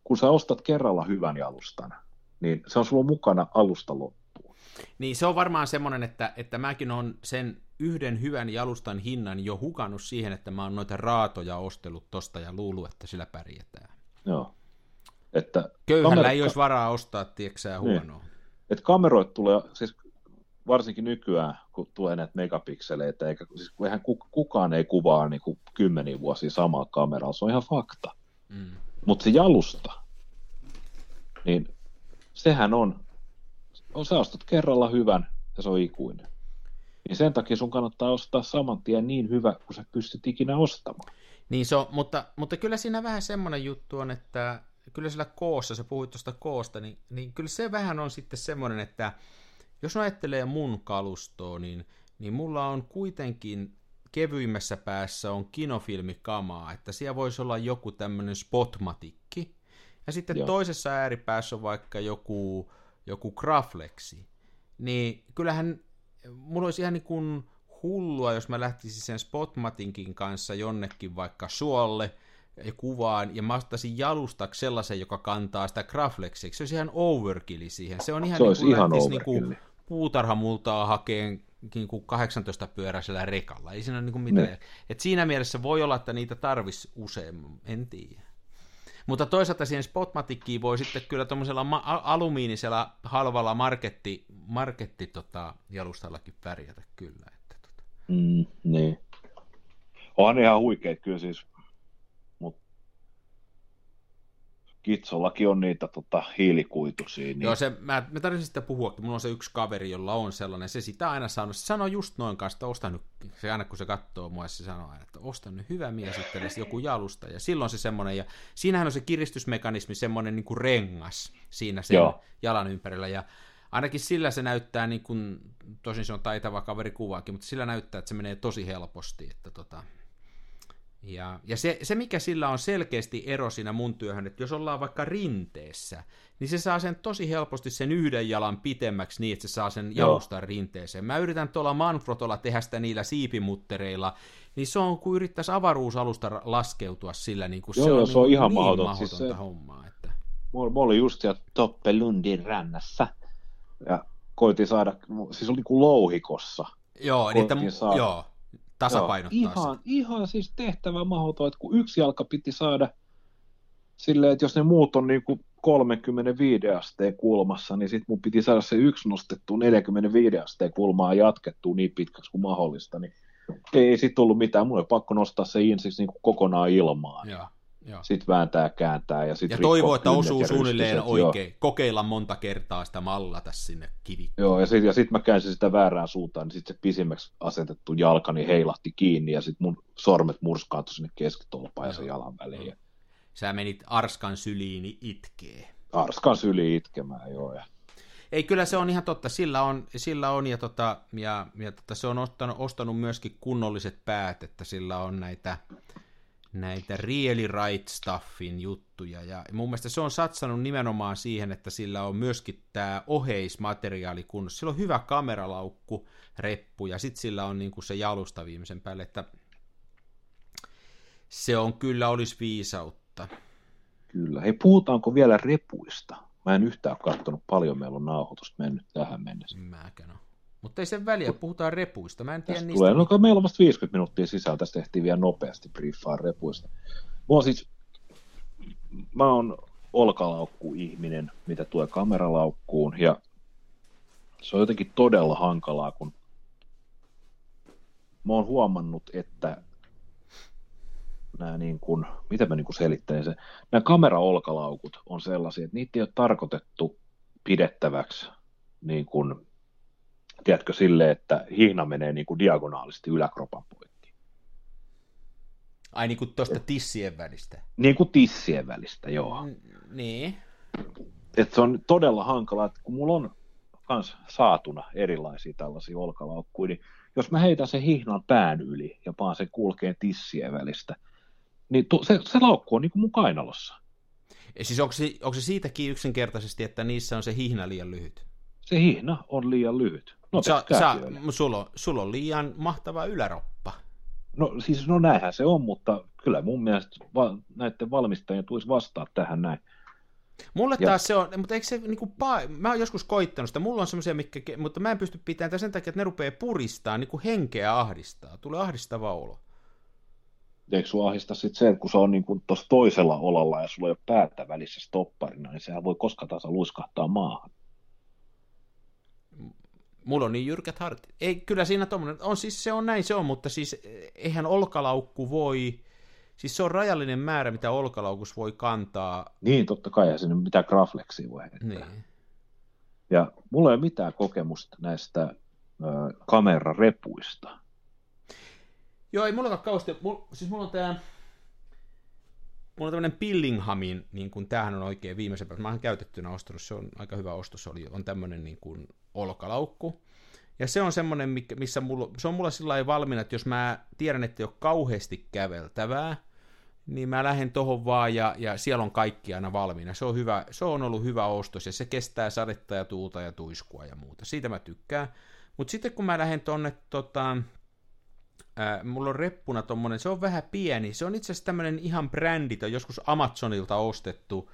kun sä ostat kerralla hyvän jalustan, niin se on sulla mukana alusta loppuun. Niin se on varmaan semmoinen, että, että mäkin on sen yhden hyvän jalustan hinnan jo hukannut siihen, että mä oon noita raatoja ostellut tosta ja luullut, että sillä pärjätään. Joo. Että Köyhällä kamerat- ei olisi varaa ostaa, tieksää, Niin. huonoa. että kameroit tulee, siis varsinkin nykyään, kun tulee näitä megapikseleitä, eikä, siis kun eihän ku- kukaan ei kuvaa niin kuin kymmeniä vuosia samaa kameralla, se on ihan fakta. Mm. Mutta se jalusta, niin sehän on, on sä ostat kerralla hyvän ja se on ikuinen. Niin sen takia sun kannattaa ostaa saman tien niin hyvä, kun sä pystyt ikinä ostamaan. Niin se on, mutta, mutta kyllä siinä vähän semmoinen juttu on, että kyllä sillä koossa, sä puhuit tuosta koosta, niin, niin kyllä se vähän on sitten semmoinen, että jos ajattelee mun kalustoa, niin, niin mulla on kuitenkin kevyimmässä päässä on kinofilmikamaa, että siellä voisi olla joku tämmöinen spotmatikki, ja sitten Joo. Toisessa ääripäässä on vaikka joku, joku graflexi. Niin kyllähän mulla olisi ihan niin kuin hullua, jos mä lähtisin sen spotmatinkin kanssa jonnekin vaikka suolle ja kuvaan, ja mä ostaisin jalustaksi sellaisen, joka kantaa sitä graflexiksi. Se olisi ihan overkilli siihen. Se on ihan Se niin kuin ihan niin kuin puutarhamultaa hakeen niin kuin 18-pyöräisellä rekalla. Ei siinä ole niin kuin mitään. Ne. Et siinä mielessä voi olla, että niitä tarvisi usein, en tiedä. Mutta toisaalta siihen spotmatikkiin voi sitten kyllä tuommoisella ma- alumiinisella halvalla marketti, marketti tota, jalustallakin pärjätä kyllä. Että, tota. Mm, niin. Ne ihan huikeet kyllä siis, mutta Kitsollakin on niitä tota, hiilikuitusia. Niin... Joo, se, mä, mä tarvitsin sitä puhua, kun mulla on se yksi kaveri, jolla on sellainen, se sitä aina sanoo, se sanoo just noin kanssa, että osta nyt, se aina kun se katsoo mua, se sanoo aina, että osta nyt hyvä mies edes joku jalusta, ja silloin se semmoinen, ja siinähän on se kiristysmekanismi, semmoinen niin kuin rengas siinä sen Joo. jalan ympärillä, ja ainakin sillä se näyttää, niin kuin, tosin se on taitava kaveri kuvaakin, mutta sillä näyttää, että se menee tosi helposti, että tota, ja, ja se, se, mikä sillä on selkeästi ero siinä mun työhön, että jos ollaan vaikka rinteessä, niin se saa sen tosi helposti sen yhden jalan pitemmäksi niin, että se saa sen Joo. jalustan rinteeseen. Mä yritän tuolla Manfrotolla tehdä sitä niillä siipimuttereilla, niin se on kuin yrittäisi avaruusalusta laskeutua sillä, niin kuin Joo, se on, se on niin, ihan niin mahdoton. mahdotonta Siis se- hommaa. Että... Mulla, mulla oli just siellä Toppelundin rannassa ja koitin saada, siis oli niin kuin louhikossa. Joo, Koitin saada. joo, tasapainottaa Joo, sitä. ihan, ihan siis tehtävä mahdoton, että kun yksi jalka piti saada silleen, että jos ne muut on niin kuin 35 asteen kulmassa, niin sitten mun piti saada se yksi nostettu 45 asteen kulmaa ja jatkettua niin pitkäksi kuin mahdollista, niin ei sitten ollut mitään. Mulla oli pakko nostaa se insiksi niin kuin kokonaan ilmaan. Joo. Sitten vääntää, kääntää ja sitten Ja toivoo, että osuu suunnilleen oikein. Kokeilla monta kertaa sitä mallata sinne kivikkoon. Joo, ja sitten ja sit mä käänsin sitä väärään suuntaan, niin sitten se pisimmäksi asetettu jalkani heilahti kiinni, ja sitten mun sormet murskaantui sinne keskitolpaan ja sen Joo. jalan väliin. Ja Sä menit Arskan syliin niin itkee. Arskan syli itkemään, joo. Ja... Ei, kyllä se on ihan totta. Sillä on, sillä on ja, tota, ja, ja tota, se on ostanut, ostanut myöskin kunnolliset päät, että sillä on näitä, näitä really right stuffin juttuja. Ja mun mielestä se on satsannut nimenomaan siihen, että sillä on myöskin tämä oheismateriaali kunnossa. Sillä on hyvä kameralaukku, reppu ja sitten sillä on niin kuin se jalusta viimeisen päälle, että se on kyllä olisi viisautta. Kyllä. Hei, puhutaanko vielä repuista? Mä en yhtään katsonut paljon, meillä on nauhoitusta mennyt tähän mennessä. Mäkään on. Mutta ei sen väliä, puhutaan repuista. Mä en tiedä niistä. tulee, no, meillä on vasta 50 minuuttia sisällä, tästä tehtiin vielä nopeasti briefaa repuista. Mä oon siis, mä oon olkalaukku-ihminen, mitä tulee kameralaukkuun, ja se on jotenkin todella hankalaa, kun mä oon huomannut, että nämä niin kuin, miten mä niin kuin selittäisin sen, nämä kameraolkalaukut on sellaisia, että niitä ei ole tarkoitettu pidettäväksi niin kuin, tiedätkö, sille, että hihna menee niin kuin diagonaalisti yläkropan poikki. Ai niin kuin tuosta tissien välistä. Niin kuin tissien välistä, joo. N- niin. Et se on todella hankalaa, että kun mulla on kans saatuna erilaisia tällaisia olkalaukkuja, niin jos mä heitän sen hihnan pään yli ja paan sen kulkeen tissien välistä, niin tu- se, se laukku on niin kuin mun kainalossa. Ja siis onko se, onko se siitäkin yksinkertaisesti, että niissä on se hihna liian lyhyt? Se hihna on liian lyhyt. No, Sa, sa, sulla, on, sulla on liian mahtava yläroppa. no siis no näinhän se on, mutta kyllä mun mielestä va- näiden valmistajien tulisi vastaa tähän näin. Mulle Ja- taas se on, mutta eikö se niinku, pa- mä oon joskus koittanut sitä, mulla on semmoisia, mitkä, mutta mä en pysty pitämään tätä sen takia, että ne rupeaa puristaa, niinku henkeä ahdistaa, tulee ahdistava olo. Eikö sua ahista sitten se, että kun se on niin tuossa toisella olalla ja sulla ei ole päätä välissä stopparina, niin sehän voi koska tahansa luiskahtaa maahan. Mulla on niin jyrkät hartit. Ei, kyllä siinä tommonen, on siis se on näin se on, mutta siis eh, eihän olkalaukku voi, siis se on rajallinen määrä, mitä olkalaukus voi kantaa. Niin, totta kai, eihän sinne mitään grafleksia voi heittää. Niin. Ja mulla ei ole mitään kokemusta näistä ö, kamerarepuista. Joo, ei mulla ole kauheasti, mulla, siis mulla on tää, mulla on tämmönen Pillinghamin, niin kuin tämähän on oikein viimeisen päästä, mä oon käytettynä ostanut, se on aika hyvä ostos, oli, on tämmönen niin kuin olkalaukku. Ja se on semmonen, mikä- missä mulla, se on mulla sillä lailla valmiina, että jos mä tiedän, että ei ole kauheasti käveltävää, niin mä lähden tohon vaan ja, ja siellä on kaikki aina valmiina. Se on, hyvä, se on ollut hyvä ostos ja se kestää sadetta ja tuulta ja tuiskua ja muuta. Siitä mä tykkään. Mutta sitten kun mä lähden tonne tota, Ää, mulla on reppuna tommonen, se on vähän pieni, se on itse asiassa tämmönen ihan bränditön, joskus Amazonilta ostettu,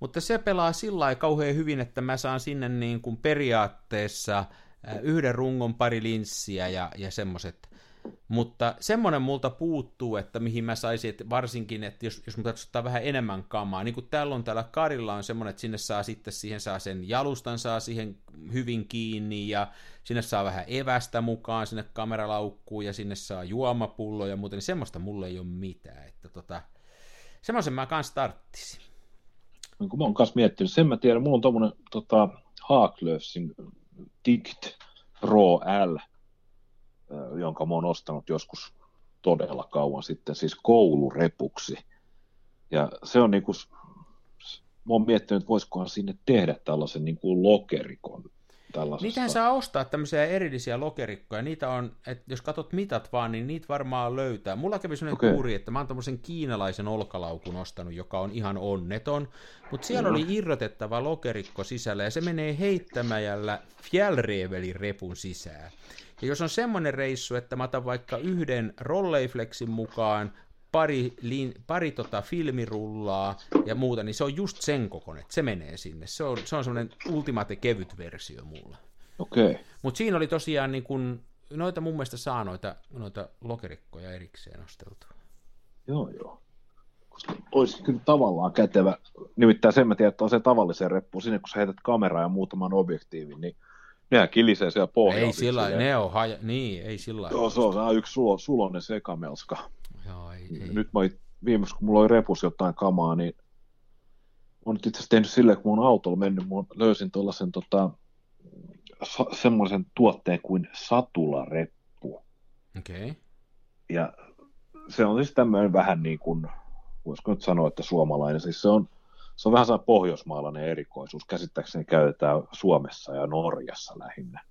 mutta se pelaa sillä lailla kauhean hyvin, että mä saan sinne niin kuin periaatteessa ää, yhden rungon pari linssiä ja, ja semmoset. Mutta semmonen multa puuttuu, että mihin mä saisin, että varsinkin, että jos, jos mun täytyisi ottaa vähän enemmän kamaa, niin kuin täällä on täällä Karilla on semmonen, että sinne saa sitten, siihen saa sen jalustan saa siihen hyvin kiinni ja sinne saa vähän evästä mukaan sinne kameralaukkuun ja sinne saa juomapullo ja muuten, niin semmoista mulle ei ole mitään, että tota, semmoisen mä kans tarttisin. Niin kuin mä oon kanssa miettinyt, sen mä tiedän, mulla on tommonen tota, Haaklöfsin Dict Pro L, jonka mä oon ostanut joskus todella kauan sitten, siis koulurepuksi. Ja se on niinku, s- mä oon miettinyt, että voisikohan sinne tehdä tällaisen niinku lokerikon. Tällaisesta. Niitähän saa ostaa tämmöisiä erillisiä lokerikkoja, niitä on, että jos katsot mitat vaan, niin niitä varmaan löytää. Mulla kävi sellainen okay. kuuri, että mä oon tämmöisen kiinalaisen olkalaukun ostanut, joka on ihan onneton, mutta siellä oli irrotettava lokerikko sisällä ja se menee heittämäjällä Fjällrevelin repun sisään. Ja jos on semmoinen reissu, että mä otan vaikka yhden Rolleiflexin mukaan, pari, lin, pari tota filmirullaa ja muuta, niin se on just sen kokoinen, että se menee sinne. Se on, se on semmoinen ultimate kevyt versio mulla. Okei. Okay. Mutta siinä oli tosiaan niin kun, noita mun mielestä saa noita, noita lokerikkoja erikseen osteltua. Joo, joo. Koska olisi kyllä tavallaan kätevä. Nimittäin sen mä tiedän, että on se tavallisen reppu. Sinne kun sä heität kameraa ja muutaman objektiivin, niin nehän kilisee siellä pohjalla. ei sillä ne on haja, niin, ei sillä Joo, se on, se on yksi sulo, sulonen sekamelska. Joo, ei, ei. Nyt mä viimeksi, kun mulla oli repus jotain kamaa, niin mä oon nyt itse asiassa tehnyt silleen, kun mun autolla mennyt, mä löysin tuollaisen tota, sa- semmoisen tuotteen kuin satulareppu. Okei. Okay. Ja se on siis tämmöinen vähän niin kuin, voisiko nyt sanoa, että suomalainen. Siis se on se on vähän sellainen pohjoismaalainen erikoisuus. Käsittääkseni käytetään Suomessa ja Norjassa lähinnä.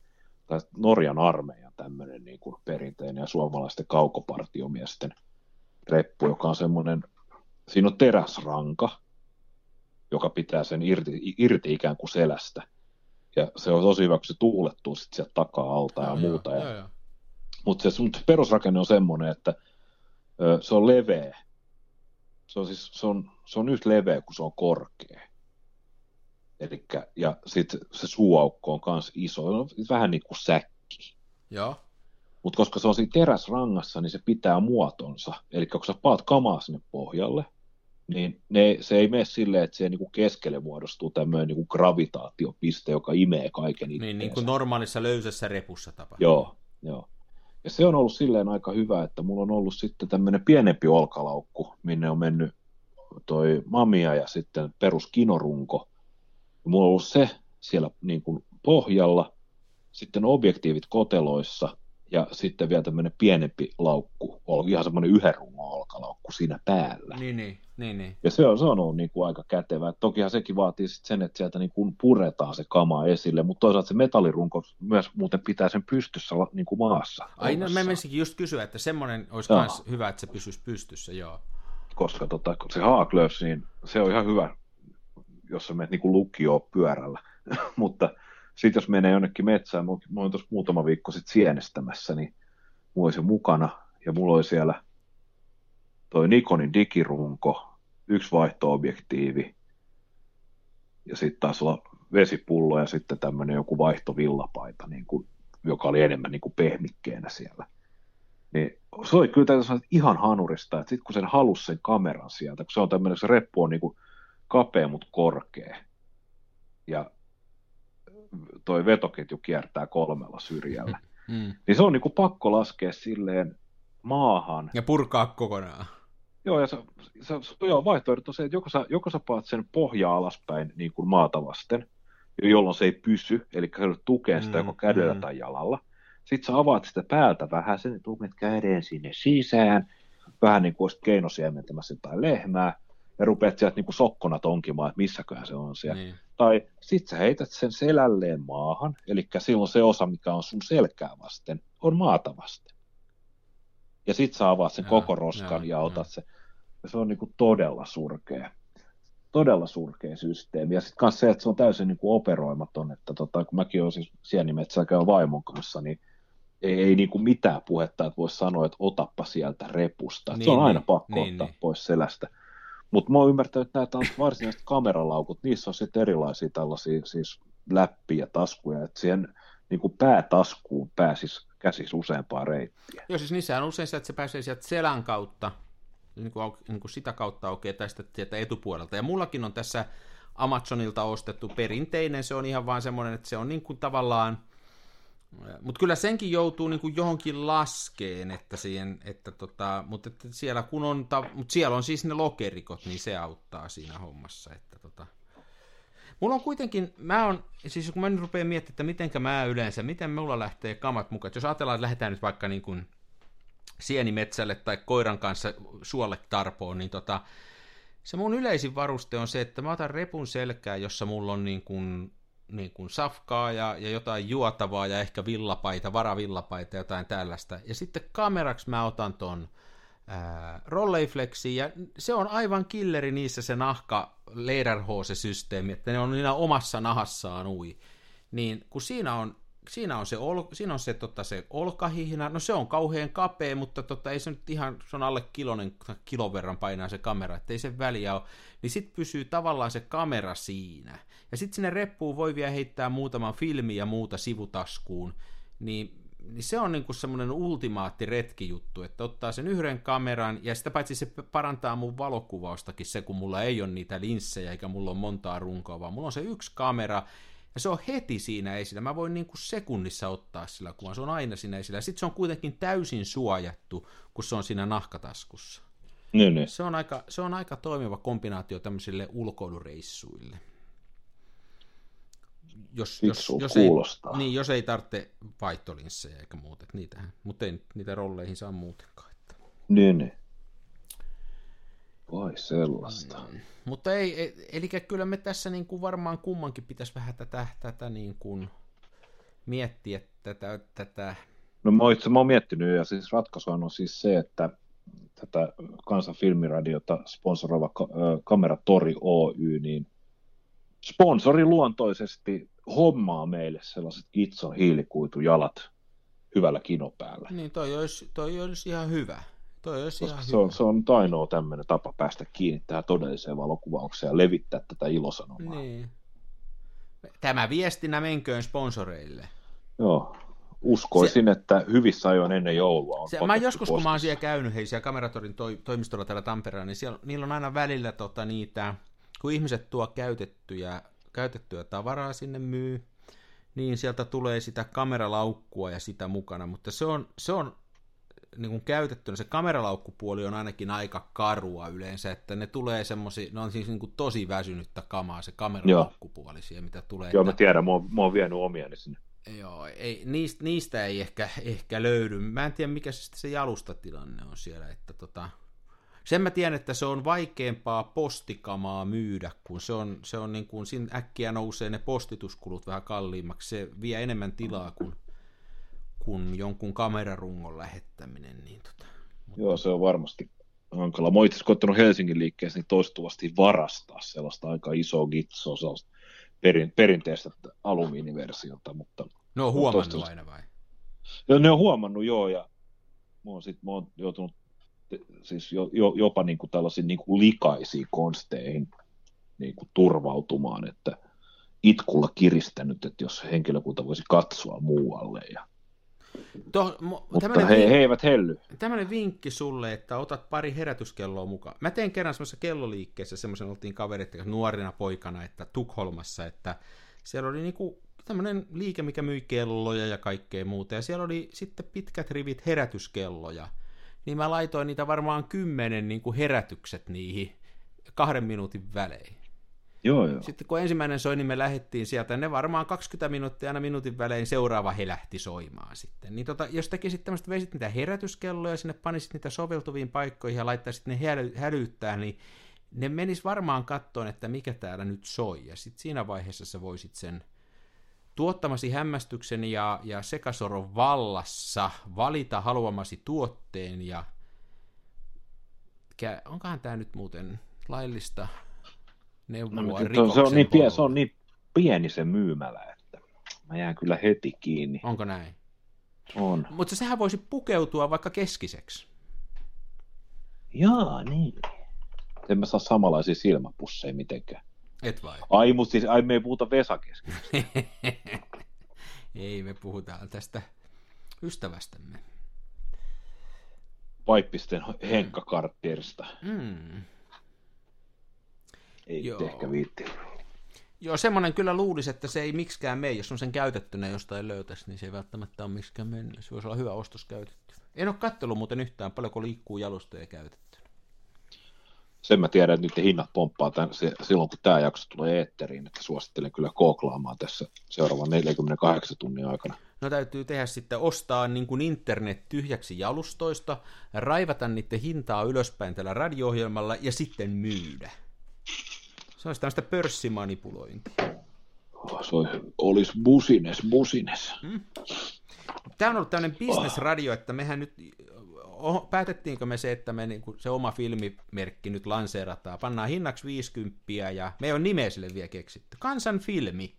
Tai Norjan armeijan tämmöinen niin kuin perinteinen ja suomalaisten kaukopartiomiesten reppu, joka on semmoinen, siinä on teräsranka, joka pitää sen irti, irti ikään kuin selästä. Ja se on tosi hyvä, kun se tuulettuu sitten sieltä takaa alta ja, ja muuta. Ja, joo, joo. Mutta se perusrakenne on semmoinen, että ö, se on leveä. Se on, siis, se, on, se on yhtä leveä kuin se on korkea. Elikkä, ja sitten se suuaukko on myös iso, on vähän niin kuin säkki. Joo. Mutta koska se on siinä teräsrangassa, niin se pitää muotonsa. Eli kun sä paat kamaa sinne pohjalle, niin ne, se ei mene silleen, että se niin keskelle muodostuu tämmöinen niin gravitaatiopiste, joka imee kaiken Niin, niin kuin normaalissa löysässä repussa tapahtuu. Joo, joo. Ja se on ollut silleen aika hyvä, että mulla on ollut sitten tämmöinen pienempi olkalaukku, minne on mennyt toi mamia ja sitten peruskinorunko. Ja mulla on ollut se siellä niin kuin pohjalla, sitten objektiivit koteloissa ja sitten vielä tämmöinen pienempi laukku, ihan semmoinen yhden rungon olkalaukku siinä päällä. Niin, niin, niin, niin. Ja se on, se on ollut niin kuin aika kätevä. Tokihan sekin vaatii sitten sen, että sieltä niin kuin puretaan se kama esille, mutta toisaalta se metallirunko myös muuten pitää sen pystyssä niin kuin maassa. Ai no, mä menisinkin just kysyä, että semmoinen olisi myös hyvä, että se pysyisi pystyssä, joo. Koska tota, se haaklös, niin se on ihan hyvä, jos sä menet niin kuin lukioon pyörällä. mutta sitten jos menee jonnekin metsään, mä olin tuossa muutama viikko sitten sienestämässä, niin mulla oli se mukana, ja mulla oli siellä toi Nikonin digirunko, yksi vaihtoobjektiivi, ja sitten taas olla vesipullo ja sitten tämmöinen joku vaihtovillapaita, niin kuin, joka oli enemmän niin kuin pehmikkeenä siellä. Niin se oli kyllä täytyy sanoa, ihan hanurista, että sitten kun sen halusi sen kameran sieltä, kun se on tämmöinen, se reppu on niin kuin kapea, mutta korkea, ja toi vetoketju kiertää kolmella syrjällä. Mm. Niin se on niinku pakko laskea silleen maahan. Ja purkaa kokonaan. Joo, ja se, se, se joo, vaihtoehto on se, että joko sä, joko sä paat sen pohjaa alaspäin niin kuin maata vasten, jolloin se ei pysy, eli sä tukeen sitä mm, joko kädellä mm. tai jalalla. Sitten sä avaat sitä päältä vähän, sen tunnet käden sinne sisään, vähän niin kuin olisit keinosiementämässä tai lehmää, ja rupeat sieltä niin kuin sokkona tonkimaan, että missäköhän se on siellä. Niin. Tai sit sä heität sen selälleen maahan, eli silloin se osa, mikä on sun selkää vasten, on maata vasten. Ja sit sä avaat sen ja, koko roskan ja, ja otat ja. se. Ja se on niin kuin todella surkea. Todella surkea systeemi. Ja sitten kanssa se, että se on täysin niin kuin operoimaton, että tota, kun mäkin olen siis sienimetsällä käyn vaimon kanssa, niin ei, ei niin kuin mitään puhetta, että voisi sanoa, että otappa sieltä repusta. Niin, se on aina niin, pakko niin, ottaa niin. pois selästä. Mutta mä oon ymmärtänyt, että nämä varsinaiset kameralaukut, niissä on sitten erilaisia tällaisia siis läppiä, taskuja, että siihen niin kuin päätaskuun pääsisi käsis useampaa reittiä. Joo, siis niissä on usein se, että se pääsee sieltä selän kautta, niin kuin, niin kuin sitä kautta aukeaa, tai sitten sieltä etupuolelta. Ja mullakin on tässä Amazonilta ostettu perinteinen, se on ihan vaan semmoinen, että se on niin kuin tavallaan, mutta kyllä senkin joutuu niin kuin johonkin laskeen, että siihen, että tota, mutta että siellä kun on, ta, mutta siellä on siis ne lokerikot, niin se auttaa siinä hommassa, että tota. Mulla on kuitenkin, mä on, siis kun mä nyt rupean miettimään, että mitenkä mä yleensä, miten mulla lähtee kamat mukaan, jos ajatellaan, että lähdetään nyt vaikka niin kuin sienimetsälle tai koiran kanssa suolle tarpoon, niin tota, se mun yleisin varuste on se, että mä otan repun selkää, jossa mulla on niin kuin niin kuin safkaa ja, ja jotain juotavaa ja ehkä villapaita, varavillapaita, jotain tällaista. Ja sitten kameraksi mä otan ton Rolleiflexi, ja se on aivan killeri niissä se nahka lederhose-systeemi, että ne on niillä omassa nahassaan ui. Niin kun siinä on siinä on se, ol, siinä on se, tota, se olkahihna, no se on kauhean kapea, mutta tota, ei se nyt ihan, se on alle kilonen, kilon verran painaa se kamera, ettei se väliä ole, niin sitten pysyy tavallaan se kamera siinä. Ja sitten sinne reppuun voi vielä heittää muutaman filmi ja muuta sivutaskuun, niin niin se on niinku semmoinen ultimaatti retkijuttu, että ottaa sen yhden kameran, ja sitä paitsi se parantaa mun valokuvaustakin se, kun mulla ei ole niitä linssejä, eikä mulla ole montaa runkoa, vaan mulla on se yksi kamera, ja se on heti siinä esillä. Mä voin niin kuin sekunnissa ottaa sillä kuvan. Se on aina siinä esillä. Sitten se on kuitenkin täysin suojattu, kun se on siinä nahkataskussa. Niin, niin. Se, on aika, se on aika toimiva kombinaatio tämmöisille ulkoilureissuille. Jos, jos, jos, ei, niin, jos ei tarvitse vaihtolinssejä eikä muuta, niitähän, mutta ei niitä rolleihin saa muutenkaan. Että. Niin, niin. Vai sellaista. Mm. Mutta ei, ei, eli kyllä me tässä niin kuin varmaan kummankin pitäisi vähän tätä, tätä niin kuin miettiä tätä, tätä. No mä oon itse mä oon miettinyt, ja siis ratkaisu on siis se, että tätä Kansan filmiradiota sponsoroiva Kameratori Oy, niin sponsori luontoisesti hommaa meille sellaiset Gitson hiilikuitujalat hyvällä kinopäällä. Niin, toi olisi, toi olisi ihan hyvä. Toi olisi Koska ihan se hyvä. on, se on ainoa tämmöinen tapa päästä kiinni tähän todelliseen valokuvaukseen ja levittää tätä ilosanomaa. Niin. Tämä viestinä menköön sponsoreille. Joo. Uskoisin, se, että hyvissä ajoin ennen joulua on Se, mä joskus, kun mä oon postissa. siellä käynyt, hei siellä Kameratorin toi, toimistolla täällä Tampereella, niin siellä, niillä on aina välillä tota, niitä, kun ihmiset tuo käytettyjä, käytettyä tavaraa sinne myy, niin sieltä tulee sitä kameralaukkua ja sitä mukana, mutta se on, se on niin kuin käytettynä, se kameralaukkupuoli on ainakin aika karua yleensä, että ne tulee semmoisia, ne on siis niin kuin tosi väsynyttä kamaa, se kameralaukkupuoli siihen, mitä tulee. Joo, että- mä tiedän, mä oon, mä oon vienyt omiani sinne. Joo, ei, niistä, niistä ei ehkä, ehkä löydy. Mä en tiedä, mikä se, se jalustatilanne on siellä. Että tota, sen mä tiedän, että se on vaikeampaa postikamaa myydä, kun se on, se on niin kuin, siinä äkkiä nousee ne postituskulut vähän kalliimmaksi. Se vie enemmän tilaa kuin, kuin jonkun kamerarungon lähettäminen. Niin tota. Joo, se on varmasti hankala. Mä itse koittanut Helsingin liikkeessä niin toistuvasti varastaa sellaista aika isoa gitsoa, sellaista perin, perinteistä alumiiniversiota, mutta Ne on No, huomannut toista- aina vai? ja ne on huomannut joo, ja mä oon, sit, mä oon joutunut siis jo, jo, jopa niin kuin tällaisiin niin kuin likaisiin konsteihin niin kuin turvautumaan, että itkulla kiristänyt, että jos henkilökunta voisi katsoa muualle. Ja, Toh, mo, mutta he, he eivät helly. Tämmöinen vinkki sulle, että otat pari herätyskelloa mukaan. Mä tein kerran semmoisessa kelloliikkeessä, semmoisen oltiin kaverit nuorena poikana, että Tukholmassa, että siellä oli niinku tämmöinen liike, mikä myi kelloja ja kaikkea muuta, ja siellä oli sitten pitkät rivit herätyskelloja. Niin mä laitoin niitä varmaan kymmenen niinku herätykset niihin kahden minuutin välein. Joo, joo. Sitten kun ensimmäinen soi, niin me lähdettiin sieltä, ne varmaan 20 minuuttia aina minuutin välein seuraava he lähti soimaan sitten. Niin tota, jos tekisit tämmöistä, veisit niitä herätyskelloja, sinne panisit niitä soveltuviin paikkoihin ja laittaisit ne häly, hälyttää, niin ne menis varmaan kattoon, että mikä täällä nyt soi. Ja sitten siinä vaiheessa sä voisit sen tuottamasi hämmästyksen ja, ja sekasoron vallassa valita haluamasi tuotteen ja Kä- onkohan tämä nyt muuten laillista neuvoa No, mutta rikoksen se, on niin pie, kohdalla? se on niin pieni se myymälä, että mä jään kyllä heti kiinni. Onko näin? On. Mutta sehän voisi pukeutua vaikka keskiseksi. Jaa, niin. En mä saa samanlaisia silmäpusseja mitenkään. Et vai? Ai, mutta siis, ai me ei puhuta Vesakeskin. Ei, me puhutaan tästä ystävästämme. Paippisten Henkka Kartterista. Mm. Ei Joo. Joo. ehkä viitti. Joo, semmoinen kyllä luulisi, että se ei miksikään mene. Jos on sen käytettynä jostain löytäisi, niin se ei välttämättä ole miksikään mennyt. Se voisi olla hyvä ostos käytetty. En ole kattellut muuten yhtään, paljonko liikkuu jalustoja käytetty. Sen mä tiedän, että nyt hinnat pomppaa tämän, se, silloin, kun tämä jakso tulee eetteriin, että suosittelen kyllä kooklaamaan tässä seuraavan 48 tunnin aikana. No täytyy tehdä sitten ostaa niin kuin internet tyhjäksi jalustoista, raivata niiden hintaa ylöspäin tällä radio-ohjelmalla ja sitten myydä. Se olisi tämmöistä pörssimanipulointia. Oh, se olisi, busines, busines. Tämä on ollut tämmöinen bisnesradio, että mehän nyt, päätettiinkö me se, että me niinku, se oma filmimerkki nyt lanseerataan, pannaan hinnaksi 50 ja me ei ole nimeä sille vielä keksitty. Kansan filmi.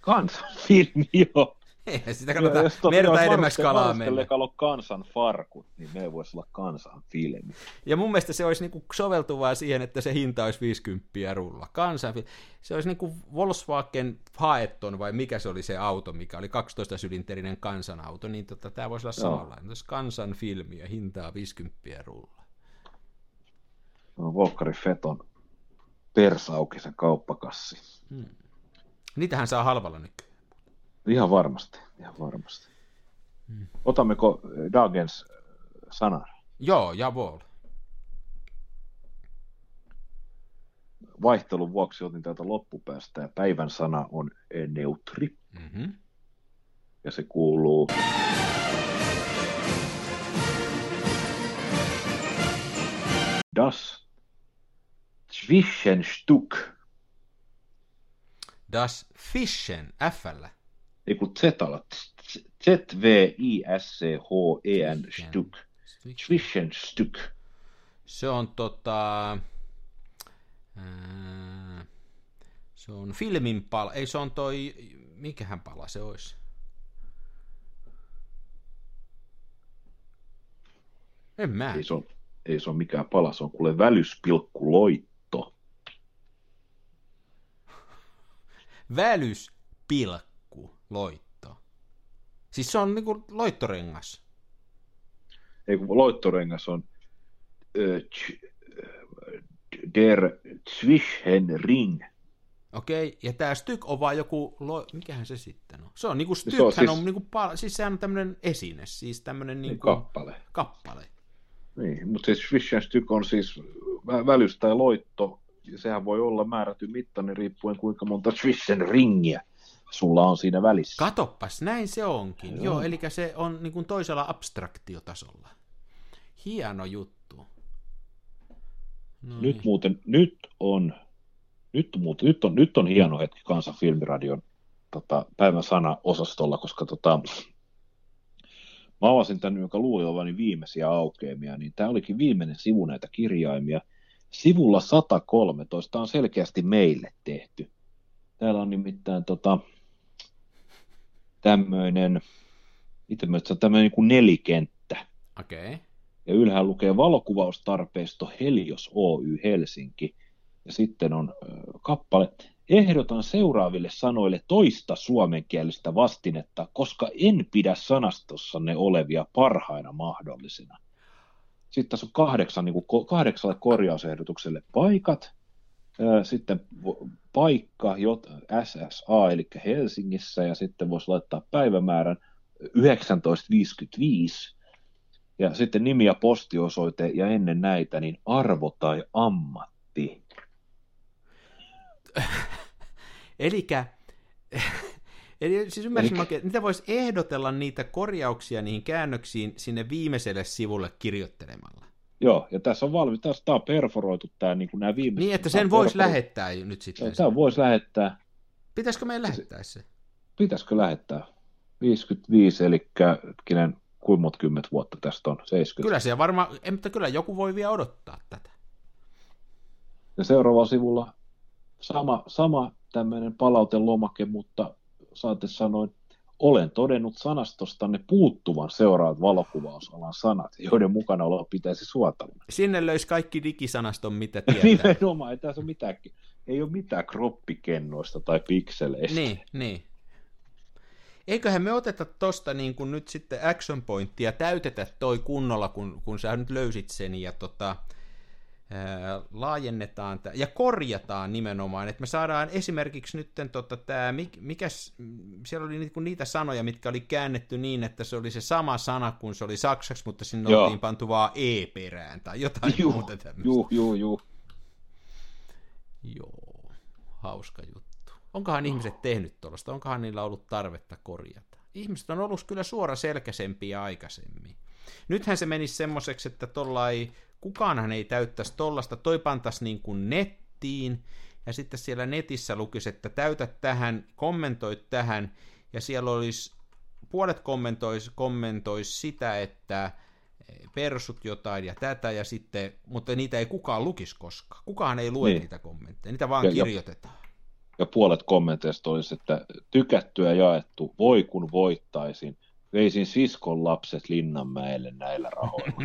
Kansanfilmi, joo. Eihän sitä kannata Jos tot- merta jos varuste- kalaa mennä. kalo kansan farkut, niin me voisi olla kansan filmi. Ja mun mielestä se olisi niinku soveltuvaa siihen, että se hinta olisi 50 rulla. Kansan, se olisi niinku Volkswagen Phaeton vai mikä se oli se auto, mikä oli 12 sylinterinen kansanauto, niin tota, tämä voisi olla samanlainen. Jos kansan filmi ja hintaa 50 rulla. No, Volkari Feton persaukisen kauppakassi. Niitähän saa halvalla nykyään. Ihan varmasti, ihan varmasti. Otammeko eh, Dagens eh, sanan? Joo, javol. Vaihtelun vuoksi otin täältä loppupäästä ja päivän sana on neutri Mm-hmm. ja se kuuluu Das Zwischenstück. Das Fischen, F-llä. Ei kun Zalla. Z-V-I-S-C-H-E-N Stück. Zwischenstück. Se on tota... Ää, se on filmin pala. Ei se on toi... Mikähän pala se olisi? En mä. Ei se ole, ei se ole mikään pala, se on kuule välyspilkku loitto. Loitto. Siis se on niinku loittorengas. Ei kun loittorengas on äh, der Zwischenring. Okei, ja tämä Styk on vaan joku, lo... mikähän se sitten on? Se on niinku Styk, Se on siis... on niinku, pal... siis sehän on tämmöinen esine, siis tämmöinen Niin, niinku kappale. kappale. Niin, mutta siis Zwischenstück on siis vä- välys tai loitto, ja sehän voi olla määrätty mittainen riippuen kuinka monta Zwischenringiä sulla on siinä välissä. Katoppas, näin se onkin. Joo, Joo. Eli se on niinku toisella abstraktiotasolla. Hieno juttu. No Nyt muuten, nyt on, nyt, muuten, nyt, on, nyt on hieno hetki Kansan filmiradion tota, päivän sana-osastolla, koska tota, mä avasin tämän, jonka luulin olevani viimeisiä aukeamia, niin tämä olikin viimeinen sivu näitä kirjaimia. Sivulla 113 on selkeästi meille tehty. Täällä on nimittäin tota, tämmöinen, nyt sanon, tämmöinen niin kuin nelikenttä. Okei. Okay. Ja ylhäällä lukee valokuvaustarpeisto Helios Oy Helsinki. Ja sitten on kappale. Ehdotan seuraaville sanoille toista suomenkielistä vastinetta, koska en pidä sanastossanne olevia parhaina mahdollisina. Sitten tässä on kahdeksan, niin kuin, kahdeksalle korjausehdotukselle paikat. Sitten paikka SSA, eli Helsingissä, ja sitten voisi laittaa päivämäärän 1955. Ja sitten nimi ja postiosoite ja ennen näitä niin arvo tai ammatti. Elikkä, eli siis ymmärsin oikein, mitä voisi ehdotella niitä korjauksia niihin käännöksiin sinne viimeiselle sivulle kirjoittelemalla. Joo, ja tässä on valmis, tässä tämä on perforoitu tämä, niin kuin nämä viimeiset. Niin, että sen voisi perforoitu. lähettää nyt sitten. Tämä voisi lähettää, Pitäisikö meidän lähettää se? pitäisikö lähettää? 55, eli hetkinen, kuinka kymmentä vuotta tästä on? 70. Kyllä se varmaan, mutta kyllä joku voi vielä odottaa tätä. Ja seuraavalla sivulla sama, sama tämmöinen palautelomake, mutta saatte sanoin, olen todennut sanastostanne puuttuvan seuraavat valokuvausalan sanat, joiden mukana olo pitäisi suotavana. Sinne löysi kaikki digisanaston, mitä tietää. Nimenomaan, ei tässä ole mitään, ei ole mitään kroppikennoista tai pikseleistä. niin, niin. Eiköhän me oteta tosta niin kuin nyt sitten action pointtia, täytetä toi kunnolla, kun, kun sä nyt löysit sen, ja tota, laajennetaan tää, ja korjataan nimenomaan, että me saadaan esimerkiksi nyt tota, tämä, mikäs, siellä oli niinku niitä sanoja, mitkä oli käännetty niin, että se oli se sama sana kuin se oli saksaksi, mutta sinne Joo. oltiin pantu vaan e perään tai jotain Juu, muuta tämmöistä. juu, juu, juu. Joo, hauska juttu. Onkohan ihmiset tehnyt tuollaista? Onkohan niillä ollut tarvetta korjata? Ihmiset on ollut kyllä suora selkäsempiä aikaisemmin. Nythän se menisi semmoiseksi, että tolla ei, kukaanhan ei täyttäisi tollasta, toi pantaisi niin kuin nettiin, ja sitten siellä netissä lukisi, että täytä tähän, kommentoi tähän, ja siellä olisi, puolet kommentoisi, kommentoisi sitä, että persut jotain ja tätä, ja sitten, mutta niitä ei kukaan lukisi koskaan. Kukaan ei lue Niin. niitä kommentteja, niitä vaan Ja- kirjoitetaan. Ja puolet kommenteista olisi, että tykätty ja jaettu, voi kun voittaisin, veisin siskon lapset Linnanmäelle näillä rahoilla.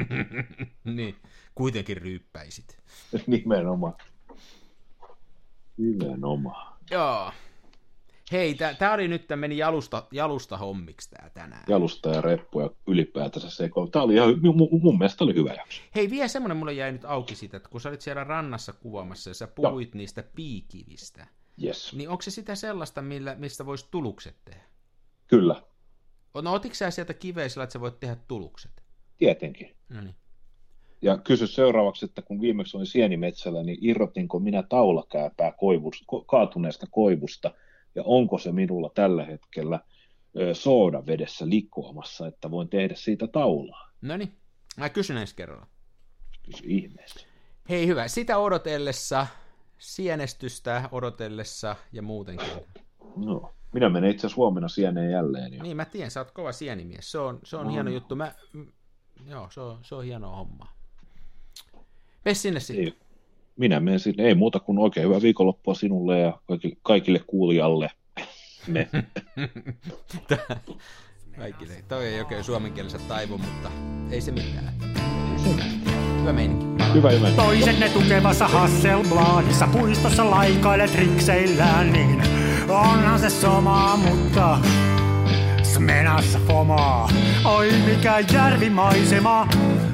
niin, kuitenkin ryyppäisit. Nimenomaan. Nimenomaan. Joo. Hei, tämä oli nyt, tää meni jalusta, jalusta hommiksi tää tänään. Jalusta ja reppu ja ylipäätänsä seko. Tämä oli ihan, mun, mun mielestä oli hyvä jakso. Hei, vielä semmoinen mulle jäi nyt auki siitä, että kun sä olit siellä rannassa kuvaamassa ja sä puhuit niistä piikivistä, Yes. niin onko se sitä sellaista, millä, mistä voisi tulukset tehdä? Kyllä, No otitko sä sieltä kiveä sillä, että sä voit tehdä tulukset? tietenkin. No niin. Ja kysy seuraavaksi, että kun viimeksi olin sienimetsällä, niin irrotinko minä taulakääpää koivus, ko, kaatuneesta koivusta, ja onko se minulla tällä hetkellä soodavedessä likoamassa, että voin tehdä siitä taulaa? No niin, mä kysyn ensi kerralla. Kysy ihmeessä. Hei hyvä, sitä odotellessa sienestystä odotellessa ja muutenkin. No. Minä menen itse asiassa huomenna sieneen jälleen. Ja... Niin, mä tiedän, sä oot kova sienimies. Se on, se on no. hieno juttu. Mä, joo, se on, se on hieno homma. Mene sinne sitten. Ei, minä menen sinne. Ei muuta kuin oikein hyvää viikonloppua sinulle ja kaikille, kaikille kuulijalle. Me. Kaikille. Toi ei oikein suomenkielistä taivu, mutta ei se mitään. Hyvä meininki. Hyvä, hyvä. Toiset ne tukevassa Hasselbladissa puistossa laikailet trikseillään, niin onhan se sama, mutta Smenassa fomaa. Oi mikä järvimaisema,